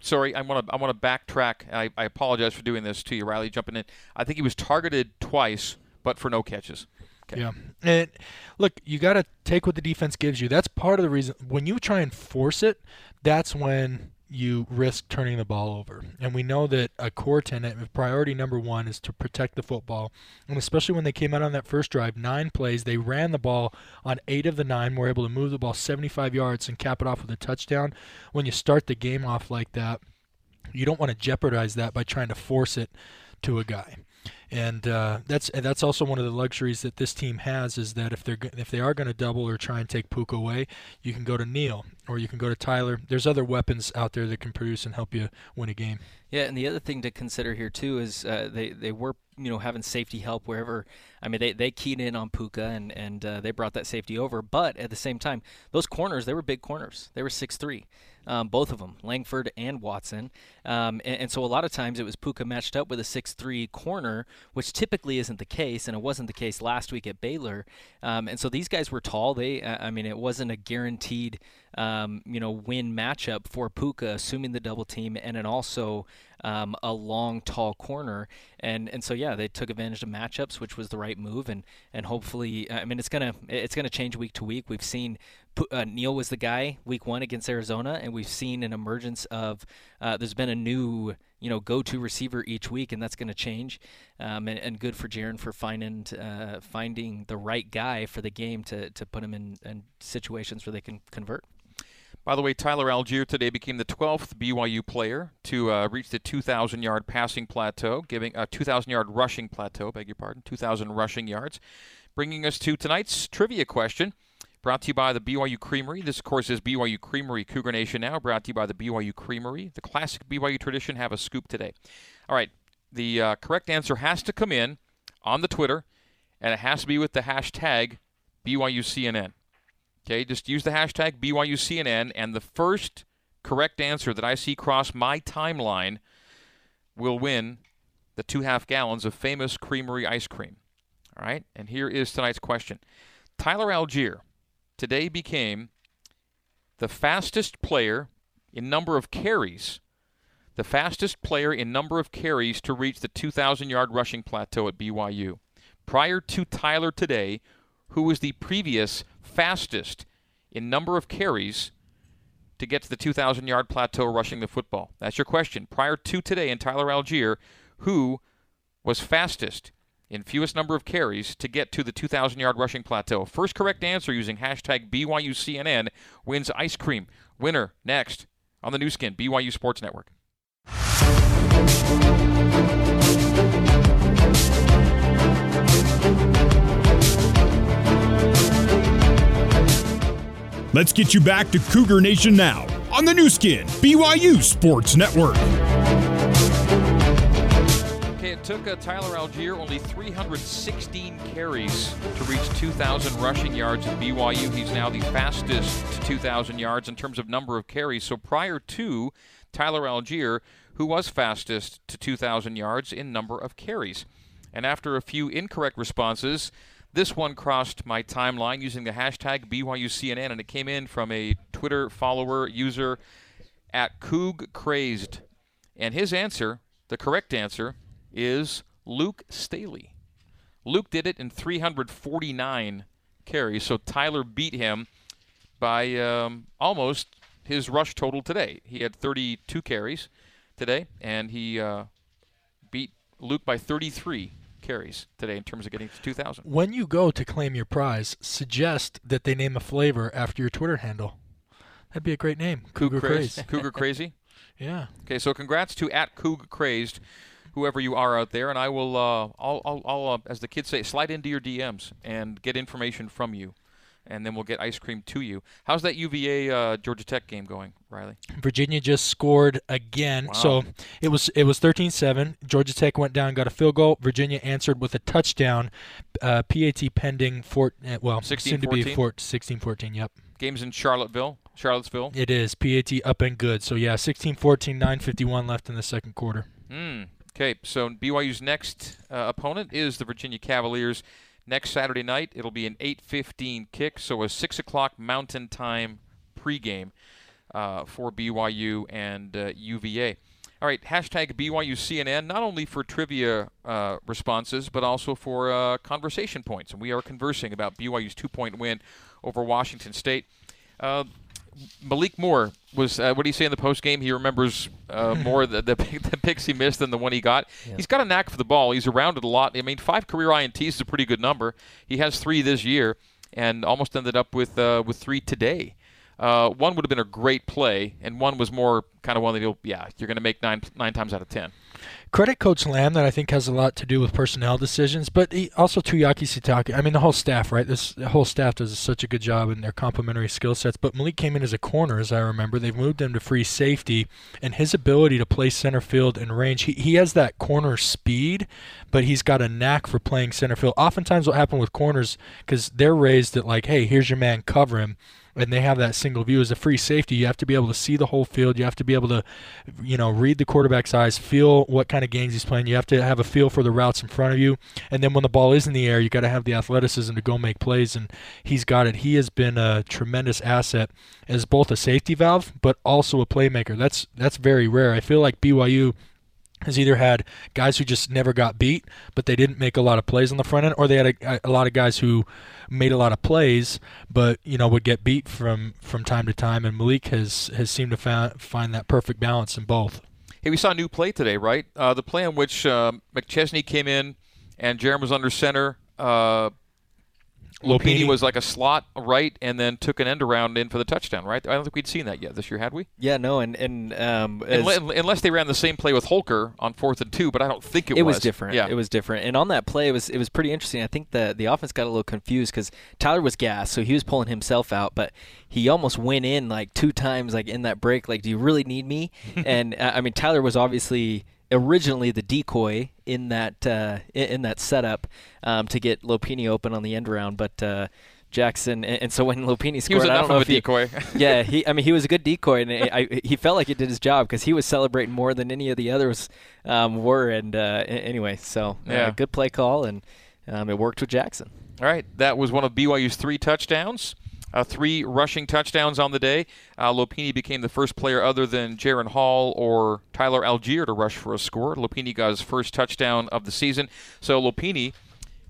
[SPEAKER 3] sorry, I want to I want to backtrack. I, I apologize for doing this to you, Riley, jumping in. I think he was targeted twice, but for no catches.
[SPEAKER 4] Okay. Yeah, and look, you got to take what the defense gives you. That's part of the reason when you try and force it. That's when you risk turning the ball over. And we know that a core tenet, priority number one, is to protect the football. And especially when they came out on that first drive, nine plays, they ran the ball on eight of the nine, were able to move the ball 75 yards and cap it off with a touchdown. When you start the game off like that, you don't want to jeopardize that by trying to force it to a guy and uh, that's and that's also one of the luxuries that this team has is that if they're if they are going to double or try and take Puka away, you can go to Neal or you can go to Tyler. There's other weapons out there that can produce and help you win a game.
[SPEAKER 17] Yeah, and the other thing to consider here too is uh, they they were you know having safety help wherever. I mean they, they keyed in on Puka and and uh, they brought that safety over, but at the same time those corners they were big corners. They were six three um, both of them, Langford and Watson. Um, and, and, so a lot of times it was Puka matched up with a six-three corner, which typically isn't the case, and it wasn't the case last week at Baylor. Um, and so these guys were tall. They, I mean, it wasn't a guaranteed um, you know, win matchup for Puka, assuming the double team, and then also um, a long, tall corner. And and so yeah, they took advantage of matchups, which was the right move. And and hopefully, I mean, it's gonna it's gonna change week to week. We've seen uh, Neal was the guy week one against Arizona, and we've seen an emergence of uh, there's been a new you know go-to receiver each week, and that's going to change. Um, and, and, good for Jaren for finding uh, finding the right guy for the game to to put him in, in situations where they can convert.
[SPEAKER 3] By the way, Tyler Allgeier today became the 12th BYU player to uh, reach the 2,000 yard passing plateau, giving a 2,000 yard rushing plateau, beg your pardon, 2,000 rushing yards. Bringing us to tonight's trivia question, brought to you by the BYU Creamery. This, of course, is BYU Creamery Cougar Nation now, brought to you by the BYU Creamery. The classic BYU tradition have a scoop today. All right, the uh, correct answer has to come in on the Twitter, and it has to be with the hashtag BYUCNN. Okay, just use the hashtag BYUCNN, and the first correct answer that I see cross my timeline will win the two half gallons of famous creamery ice cream. All right, and here is tonight's question Tyler Allgeier today became the fastest player in number of carries, the fastest player in number of carries to reach the 2,000 yard rushing plateau at BYU. Prior to Tyler today, who was the previous fastest in number of carries to get to the 2,000 yard plateau rushing the football? That's your question. Prior to today in Tyler Allgeier, who was fastest in fewest number of carries to get to the 2,000 yard rushing plateau? First correct answer using hashtag BYUCNN wins ice cream. Winner next on the Nu Skin, BYU Sports Network.
[SPEAKER 1] Let's get you back to Cougar Nation now on the Nu Skin, BYU Sports Network.
[SPEAKER 3] It took uh, Tyler Allgeier only 316 carries to reach 2,000 rushing yards at BYU. He's now the fastest to 2,000 yards in terms of number of carries. So prior to Tyler Allgeier, who was fastest to 2,000 yards in number of carries. And after a few incorrect responses, this one crossed my timeline using the hashtag BYUCNN, and it came in from a Twitter follower user at Coog Crazed. And his answer, the correct answer, is Luke Staley. Luke did it in 349 carries, so Tyler beat him by um, almost his rush total today. He had 32 carries today, and he uh, beat Luke by 33 carries today in terms of getting to 2,000.
[SPEAKER 4] When you go to claim your prize, suggest that they name a flavor after your Twitter handle. That'd be a great name. Cougar Crazy.
[SPEAKER 3] Cougar Crazy? [LAUGHS]
[SPEAKER 4] yeah.
[SPEAKER 3] Okay, so congrats to at Coog Crazed, whoever you are out there, and I will, uh, I'll, I'll, I'll uh, as the kids say, slide into your DMs and get information from you. And then we'll get ice cream to you. How's that UVA uh, Georgia Tech game going, Riley?
[SPEAKER 4] Virginia just scored again.
[SPEAKER 3] Wow.
[SPEAKER 4] So it was it was 13-7. Georgia Tech went down, got a field goal. Virginia answered with a touchdown. Uh, PAT pending for uh, well, soon to be
[SPEAKER 3] 16-14?
[SPEAKER 4] for 16-14. Yep.
[SPEAKER 3] Games in Charlottesville, Charlottesville.
[SPEAKER 4] It is PAT up and good. So yeah, 16-14, 9:51 left in the second quarter.
[SPEAKER 3] Mm. Okay, so BYU's next uh, opponent is the Virginia Cavaliers. Next Saturday night, it'll be an 8:15 kick, so a six o'clock Mountain Time pregame uh, for BYU and uh, UVA. All right, hashtag BYUCNN, not only for trivia uh, responses, but also for uh, conversation points. And we are conversing about BYU's two point win over Washington State. Uh, Malik Moore was, uh, what did he say in the post game? He remembers uh, [LAUGHS] more the, the, the picks he missed than the one he got.
[SPEAKER 17] Yeah.
[SPEAKER 3] He's got a knack for the ball. He's around it a lot. I mean, five career INTs is a pretty good number. He has three this year and almost ended up with, uh, with three today. Uh, one would have been a great play, and one was more kind of one that you'll, yeah, you're going to make nine nine times out of ten.
[SPEAKER 4] Credit Coach Lamb that I think has a lot to do with personnel decisions, but he, also Tuiaki Sitake. I mean, the whole staff, right? This whole staff does such a good job in their complementary skill sets. But Malik came in as a corner, as I remember. They've moved him to free safety, and his ability to play center field and range, he, he has that corner speed, but he's got a knack for playing center field. Oftentimes, what happens with corners, because they're raised at like, hey, here's your man, cover him and they have that single view as a free safety. You have to be able to see the whole field. You have to be able to you know read the quarterback's eyes feel what kind of games he's playing. You have to have a feel for the routes in front of you. And then when the ball is in the air you got to have the athleticism to go make plays and he's got it. He has been a tremendous asset as both a safety valve but also a playmaker. That's that's very rare. I feel like BYU has either had guys who just never got beat, but they didn't make a lot of plays on the front end, or they had a, a lot of guys who made a lot of plays, but you know would get beat from from time to time. And Malik has has seemed to fa- find that perfect balance in both.
[SPEAKER 3] Hey, we saw a new play today, right? Uh, the play in which uh, McChesney came in and Jaren was under center. Uh, Lopini
[SPEAKER 4] Lopini.
[SPEAKER 3] was like a slot right, and then took an end around in for the touchdown. Right? I don't think we'd seen that yet this year, had we?
[SPEAKER 17] Yeah, no, and and um, as-
[SPEAKER 3] Unless, unless they ran the same play with Holker on fourth and two, but I don't think it, was.
[SPEAKER 17] it was different.
[SPEAKER 3] Yeah,
[SPEAKER 17] It was different. And on that play, it was it was pretty interesting. I think the the offense got a little confused because Tyler was gassed, so he was pulling himself out, but he almost went in like two times, like in that break. Like, do you really need me? [LAUGHS] and uh, I mean, Tyler was obviously originally the decoy in that uh, in, that setup um, to get Lopini open on the end round, but. Uh, Jackson, and, and so when Lopini scored,
[SPEAKER 3] was
[SPEAKER 17] I don't know if he-
[SPEAKER 3] decoy. [LAUGHS]
[SPEAKER 17] yeah, he. I mean, he was a good decoy, and I, I, he felt like he did his job because he was celebrating more than any of the others um, were. And uh, anyway, so uh,
[SPEAKER 3] Yeah.
[SPEAKER 17] good play call, and um, it worked with Jackson.
[SPEAKER 3] All right, that was one of BYU's three touchdowns. Uh, three rushing touchdowns on the day. Uh, Lopini became the first player other than Jaren Hall or Tyler Allgeier to rush for a score. Lopini got his first touchdown of the season. So Lopini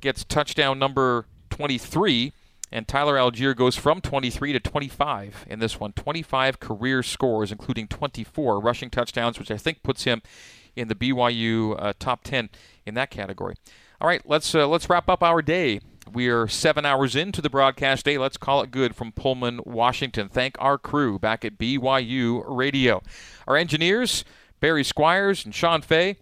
[SPEAKER 3] gets touchdown number 23, and Tyler Allgeier goes from 23 to 25 in this one. 25 career scores, including 24 rushing touchdowns, which I think puts him in the BYU uh, top 10 in that category. All right, let's uh, let's wrap up our day. We are seven hours into the broadcast day. Let's call it good from Pullman, Washington. Thank our crew back at BYU Radio. Our engineers, Barry Squires and Sean Fay.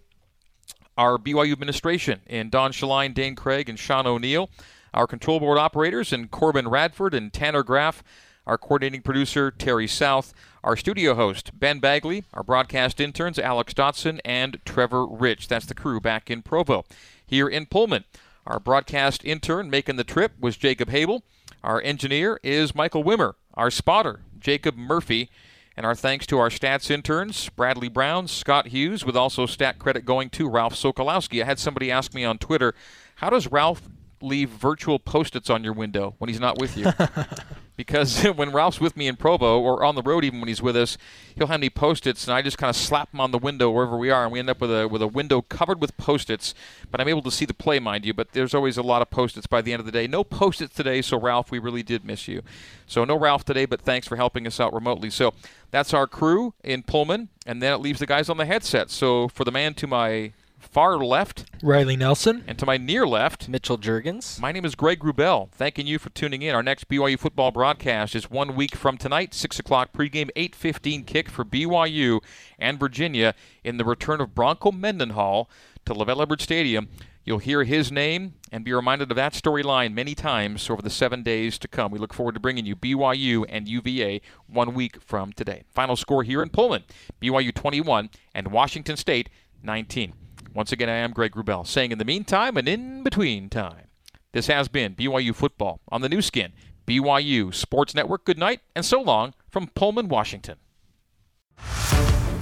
[SPEAKER 3] Our BYU administration in Don Shaline, Dane Craig, and Sean O'Neill. Our control board operators in Corbin Radford and Tanner Graff. Our coordinating producer, Terry South. Our studio host, Ben Bagley. Our broadcast interns, Alex Dotson and Trevor Rich. That's the crew back in Provo here in Pullman. Our broadcast intern making the trip was Jacob Habel. Our engineer is Michael Wimmer. Our spotter, Jacob Murphy. And our thanks to our stats interns, Bradley Brown, Scott Hughes, with also stat credit going to Ralph Sokolowski. I had somebody ask me on Twitter, how does Ralph leave virtual post-its on your window when he's not with you? [LAUGHS] because [LAUGHS] when Ralph's with me in Provo or on the road, even when he's with us, he'll hand me post-its, and I just kind of slap them on the window wherever we are, and we end up with a with a window covered with post-its. But I'm able to see the play, mind you. But there's always a lot of post-its by the end of the day. No post-its today, so Ralph, we really did miss you. So no Ralph today, but thanks for helping us out remotely. So that's our crew in Pullman, and then it leaves the guys on the headset. So for the man to my far left,
[SPEAKER 4] Riley Nelson.
[SPEAKER 3] And to my near left,
[SPEAKER 17] Mitchell Juergens.
[SPEAKER 3] My name is Greg Wrubell. Thanking you for tuning in. Our next BYU football broadcast is one week from tonight, 6 o'clock pregame, 8.15 kick for BYU and Virginia in the return of Bronco Mendenhall to LaVell Edwards Stadium. You'll hear his name and be reminded of that storyline many times over the seven days to come. We look forward to bringing you BYU and UVA one week from today. Final score here in Pullman BYU 21 and Washington State 19. Once again, I am Greg Wrubell, saying in the meantime and in between time, this has been BYU Football on the Nu Skin, BYU Sports Network. Good night and so long from Pullman, Washington.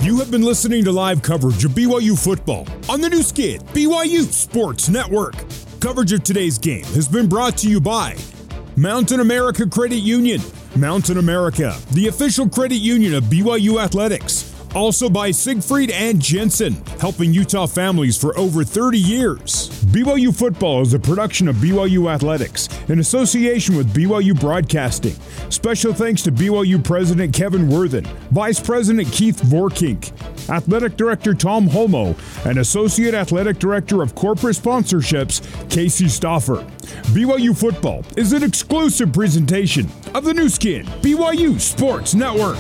[SPEAKER 1] You have been listening to live coverage of BYU football on the Nu Skin, BYU Sports Network. Coverage of today's game has been brought to you by Mountain America Credit Union. Mountain America, the official credit union of BYU Athletics. Also by Siegfried and Jensen, helping Utah families for over 30 years. BYU Football is a production of BYU Athletics in association with BYU Broadcasting. Special thanks to BYU President Kevin Worthen, Vice President Keith Vorkink, Athletic Director Tom Holmoe, and Associate Athletic Director of Corporate Sponsorships, Casey Stoffer. BYU Football is an exclusive presentation of the Nu Skin, BYU Sports Network.